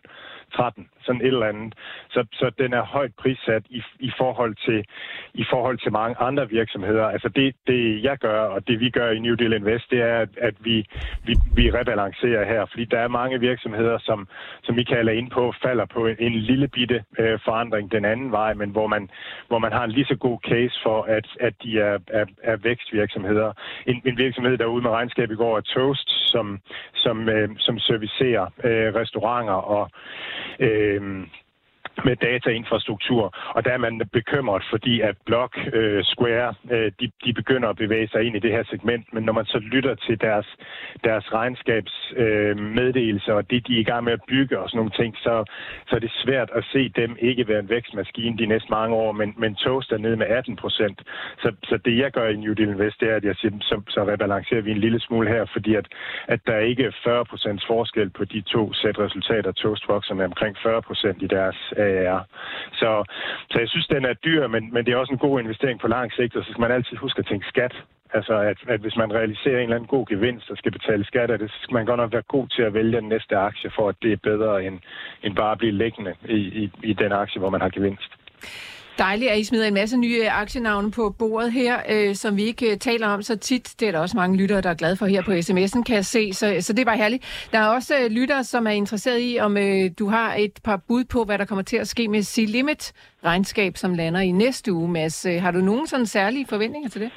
13, sådan et eller andet. Så, så den er højt prissat i, i, forhold til, i forhold til mange andre virksomheder. Altså det, det, jeg gør, og det vi gør i New Deal Invest, det er, at, at vi, vi, vi rebalancerer her, fordi der er mange virksomheder, som, som vi kalder ind på, falder på en, en lille bitte øh, forandring den anden vej, men hvor man, hvor man har en lige så god case for, at, at de er, er, er vækstvirksomheder. En, en virksomhed derude med regnskab i går er Toast, som, som, øh, som servicerer øh, restauranter og øh, med datainfrastruktur, og der er man bekymret, fordi at Block, øh, Square, øh, de, de begynder at bevæge sig ind i det her segment, men når man så lytter til deres, deres regnskabsmeddelelser øh, og det, de er i gang med at bygge og sådan nogle ting, så, så er det svært at se dem ikke være en vækstmaskine de næste mange år, men, men Toast er nede med 18 procent. Så, så det, jeg gør i New Deal Invest, det er, at jeg siger, så, så rebalancerer vi en lille smule her, fordi at, at der ikke er 40 procents forskel på de to sæt resultater. Toast vokser med omkring 40 procent i deres øh, Øh, er. Så, så jeg synes, den er dyr, men, men det er også en god investering på lang sigt, og så skal man altid huske at tænke skat. Altså, at, at hvis man realiserer en eller anden god gevinst og skal betale skat af det, så skal man godt nok være god til at vælge den næste aktie, for at det er bedre end, end bare at blive liggende i, i, i den aktie, hvor man har gevinst. Dejligt, at I smider en masse nye øh, aktienavne på bordet her, øh, som vi ikke øh, taler om så tit. Det er der også mange lyttere, der er glade for her på sms'en, kan jeg se. Så, så det var herligt. Der er også øh, lyttere, som er interesseret i, om øh, du har et par bud på, hvad der kommer til at ske med C-Limit regnskab, som lander i næste uge, Mads. Øh, har du nogen sådan særlige forventninger til det?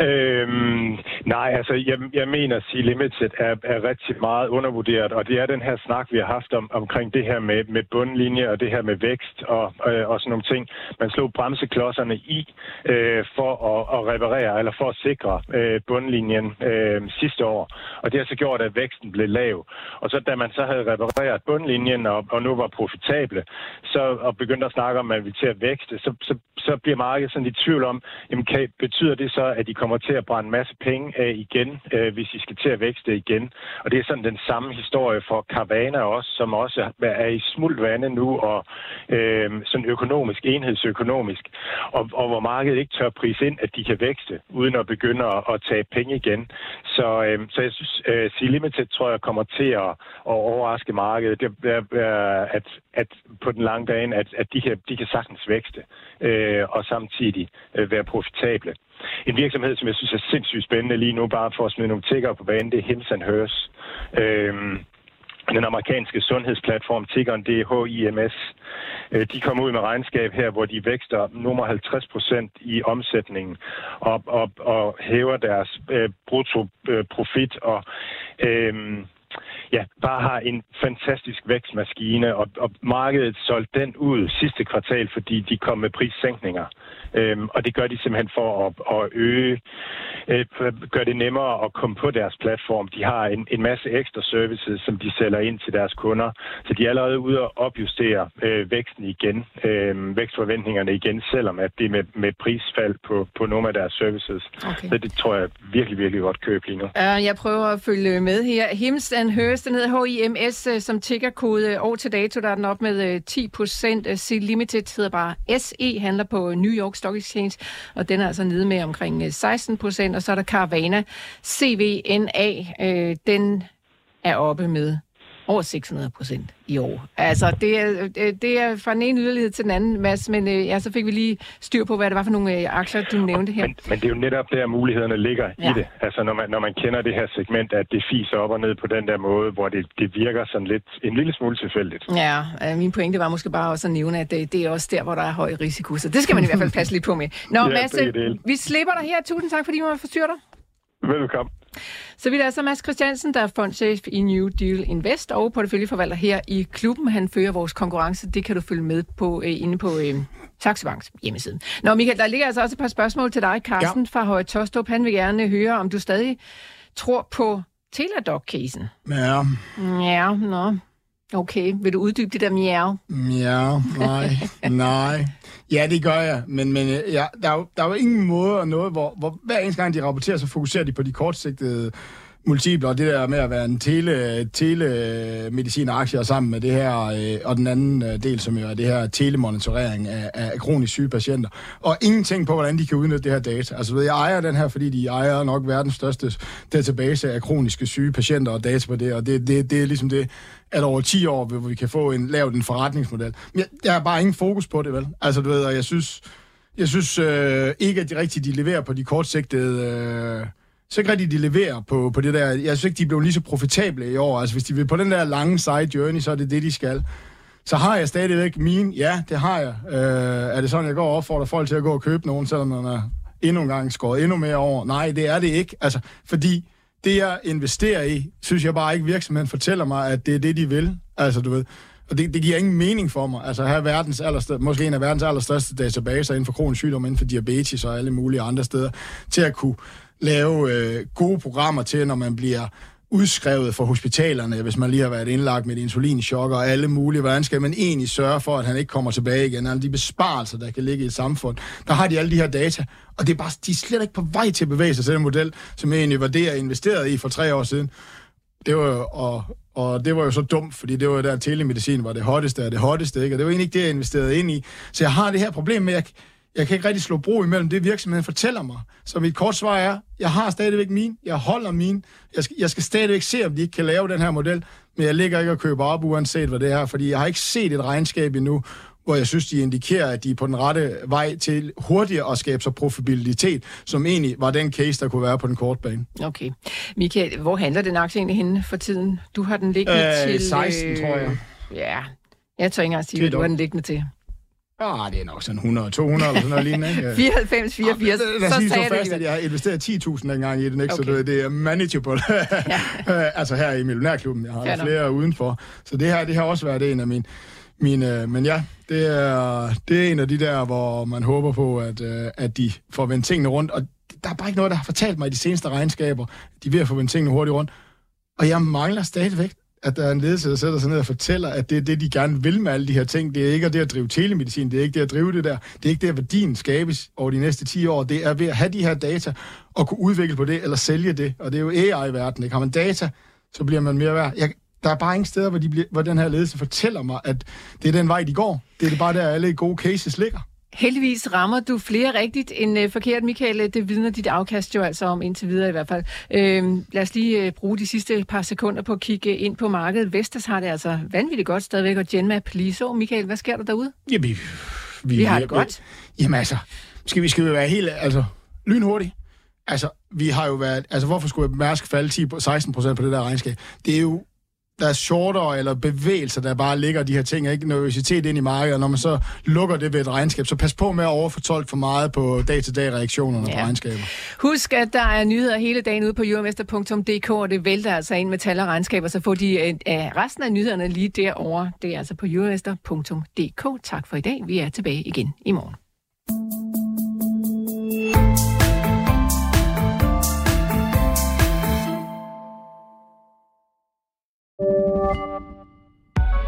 Øhm, nej, altså jeg, jeg mener, at C-Limited er, er rigtig meget undervurderet, og det er den her snak, vi har haft om, omkring det her med, med bundlinje og det her med vækst og, øh, og sådan nogle ting. Man slog bremseklodserne i øh, for at, at reparere, eller for at sikre øh, bundlinjen øh, sidste år, og det har så gjort, at væksten blev lav. Og så da man så havde repareret bundlinjen og, og nu var profitable, så og begyndte at snakke om, at vi til at vækste, så, så, så bliver markedet sådan i tvivl om, jamen, kan, betyder det så, at de kommer kommer til at brænde en masse penge af igen, øh, hvis I skal til at vækste igen. Og det er sådan den samme historie for Carvana også, som også er i smult vande nu, og øh, sådan økonomisk, enhedsøkonomisk, og, og hvor markedet ikke tør prise ind, at de kan vækste, uden at begynde at, at tage penge igen. Så, øh, så jeg synes, øh, C-Limited tror jeg kommer til at, at overraske markedet, det at, at på den lange bane, at, at de, kan, de kan sagtens vækste, øh, og samtidig øh, være profitable. En virksomhed, som jeg synes er sindssygt spændende lige nu, bare for at smide nogle tigger på banen, det er Hims Hers. Øhm, den amerikanske sundhedsplatform, tiggeren, det er HIMS. Øh, de kommer ud med regnskab her, hvor de vækster nummer 50 procent i omsætningen og, og, og hæver deres øh, brutto øh, profit og øh, ja, bare har en fantastisk vækstmaskine, og, og markedet solgte den ud sidste kvartal, fordi de kom med prissænkninger. Øhm, og det gør de simpelthen for at, at øge, øh, gør det nemmere at komme på deres platform. De har en, en masse ekstra services, som de sælger ind til deres kunder, så de er allerede ude at opjustere øh, væksten igen, øh, vækstforventningerne igen, selvom at det er med, med prisfald på, på nogle af deres services. Okay. Så det tror jeg virkelig, virkelig godt køb lige nu. Uh, jeg prøver at følge med her. Hims and Hers, den hedder HIMS, øh, som tickerkode år til dato, der er den op med 10 øh, procent. Limited hedder bare SE, handler på New York Stock Exchange, og den er altså nede med omkring øh, 16 procent, og så er der Caravana CVNA, øh, den er oppe med over 600 procent i år. Altså, det er, det er fra den ene yderlighed til den anden, Mads, men øh, ja, så fik vi lige styr på, hvad det var for nogle øh, aktier, du nævnte her. Men, men det er jo netop der, mulighederne ligger ja. i det. Altså, når man, når man kender det her segment, at det fiser op og ned på den der måde, hvor det, det virker sådan lidt en lille smule tilfældigt. Ja, øh, min pointe var måske bare også at nævne, at det, det er også der, hvor der er høj risiko, så det skal man i hvert fald passe lidt på med. Nå, ja, Mads, vi slipper dig her. Tusind tak, fordi du var forstyrre dig. Velkommen. Så vi er altså Mads Christiansen, der er fondchef i New Deal Invest og porteføljeforvalter her i klubben. Han fører vores konkurrence. Det kan du følge med på øh, inde på øh, Saxo Banks hjemmeside. Nå Michael, der ligger altså også et par spørgsmål til dig. Carsten ja. fra Høje Tostrup, han vil gerne høre, om du stadig tror på Teladoc-casen. Ja. Ja, nå. Okay, vil du uddybe det der miau? Ja, nej, nej. Ja, det gør jeg, men, men øh, ja, der, er jo, der er jo ingen måde og noget, hvor, hvor hver eneste gang de rapporterer, så fokuserer de på de kortsigtede multipler, og det der med at være en tele, telemedicinaktier sammen med det her, øh, og den anden øh, del, som jo er det her telemonitorering af, af kronisk syge patienter. Og ingenting på, hvordan de kan udnytte det her data. Altså, ved, jeg ejer den her, fordi de ejer nok verdens største database af kroniske syge patienter og data på det, og det, det, det er ligesom det, at over 10 år, hvor vi kan få en, lavet en forretningsmodel. Men jeg, jeg har bare ingen fokus på det, vel? Altså, du ved, og jeg synes, jeg synes øh, ikke, at de rigtigt de leverer på de kortsigtede... Øh, så ikke rigtigt, de leverer på, på det der. Jeg synes ikke, de blev lige så profitable i år. Altså, hvis de vil på den der lange side journey, så er det det, de skal. Så har jeg stadigvæk min. Ja, det har jeg. Øh, er det sådan, jeg går og opfordrer folk til at gå og købe nogen, selvom man er endnu en gang skåret endnu mere over? Nej, det er det ikke. Altså, fordi det, jeg investerer i, synes jeg bare ikke, virksomheden fortæller mig, at det er det, de vil. Altså, du ved. Og det, det giver ingen mening for mig. Altså, her verdens allerstørste, måske en af verdens allerstørste databaser inden for kronisk sygdom, inden for diabetes og alle mulige andre steder, til at kunne lave øh, gode programmer til, når man bliver udskrevet fra hospitalerne, hvis man lige har været indlagt med et insulinchok og alle mulige. Hvordan skal man egentlig sørge for, at han ikke kommer tilbage igen? Alle de besparelser, der kan ligge i et samfund. Der har de alle de her data, og det er bare, de er slet ikke på vej til at bevæge sig til den model, som egentlig var det, jeg investerede i for tre år siden. Det var, og, og det var jo så dumt, fordi det var der, telemedicin var det hotteste af det hotteste, ikke? og det var egentlig ikke det, jeg investerede ind i. Så jeg har det her problem med, at jeg, jeg kan ikke rigtig slå bro imellem det, virksomheden fortæller mig. Så mit kort svar er, jeg har stadigvæk min, jeg holder min, jeg skal, jeg skal stadigvæk se, om de ikke kan lave den her model, men jeg ligger ikke og køber op, uanset hvad det er, fordi jeg har ikke set et regnskab endnu, hvor jeg synes, de indikerer, at de er på den rette vej til hurtigere at skabe sig profitabilitet, som egentlig var den case, der kunne være på den korte bane. Okay. Michael, hvor handler den aktie egentlig henne for tiden? Du har den liggende øh, til... 16, tror jeg. Ja, jeg tror ikke engang at sige, at du har den liggende til. Ja, det er nok sådan 100, 200 eller sådan noget lignende. Ikke? 94, 84, ja, lad os lige så fast, at jeg har investeret 10.000 engang i den, ikke? Okay. så det er manageable. ja. altså her i Millionærklubben, jeg har Færdig. flere udenfor. Så det her, det har også været en af mine, mine men ja, det er, det er en af de der, hvor man håber på, at, øh, at de får vendt tingene rundt. Og der er bare ikke noget, der har fortalt mig i de seneste regnskaber. De er ved at få vendt tingene hurtigt rundt. Og jeg mangler stadigvæk at der er en ledelse, der sætter sig ned og fortæller, at det er det, de gerne vil med alle de her ting. Det er ikke det at drive telemedicin, det er ikke det at drive det der. Det er ikke det, at værdien skabes over de næste 10 år. Det er ved at have de her data og kunne udvikle på det, eller sælge det. Og det er jo AI-verden, ikke? Har man data, så bliver man mere værd. Jeg, der er bare ingen steder, hvor, de bliver, hvor den her ledelse fortæller mig, at det er den vej, de går. Det er det bare der, alle gode cases ligger. Heldigvis rammer du flere rigtigt end øh, forkert, Michael. Det vidner dit afkast jo altså om indtil videre i hvert fald. Øhm, lad os lige øh, bruge de sidste par sekunder på at kigge ind på markedet. Vestas har det altså vanvittigt godt stadigvæk, og Genmap lige så. Michael, hvad sker der derude? Ja, vi, vi, vi har det godt. Jamen altså, skal vi, skal vi være helt altså, lynhurtigt? Altså, vi har jo været... Altså, hvorfor skulle Mærsk falde 10, 16 procent på det der regnskab? Det er jo der er shorter eller bevægelser, der bare ligger de her ting, ikke nervøsitet ind i markedet, og når man så lukker det ved et regnskab, så pas på med at overfortolke for meget på dag-til-dag reaktionerne ja. på regnskaber. Husk, at der er nyheder hele dagen ude på jurmester.dk, og det vælter altså ind med tal og regnskaber, så får de uh, resten af nyhederne lige derovre. Det er altså på jurmester.dk. Tak for i dag. Vi er tilbage igen i morgen.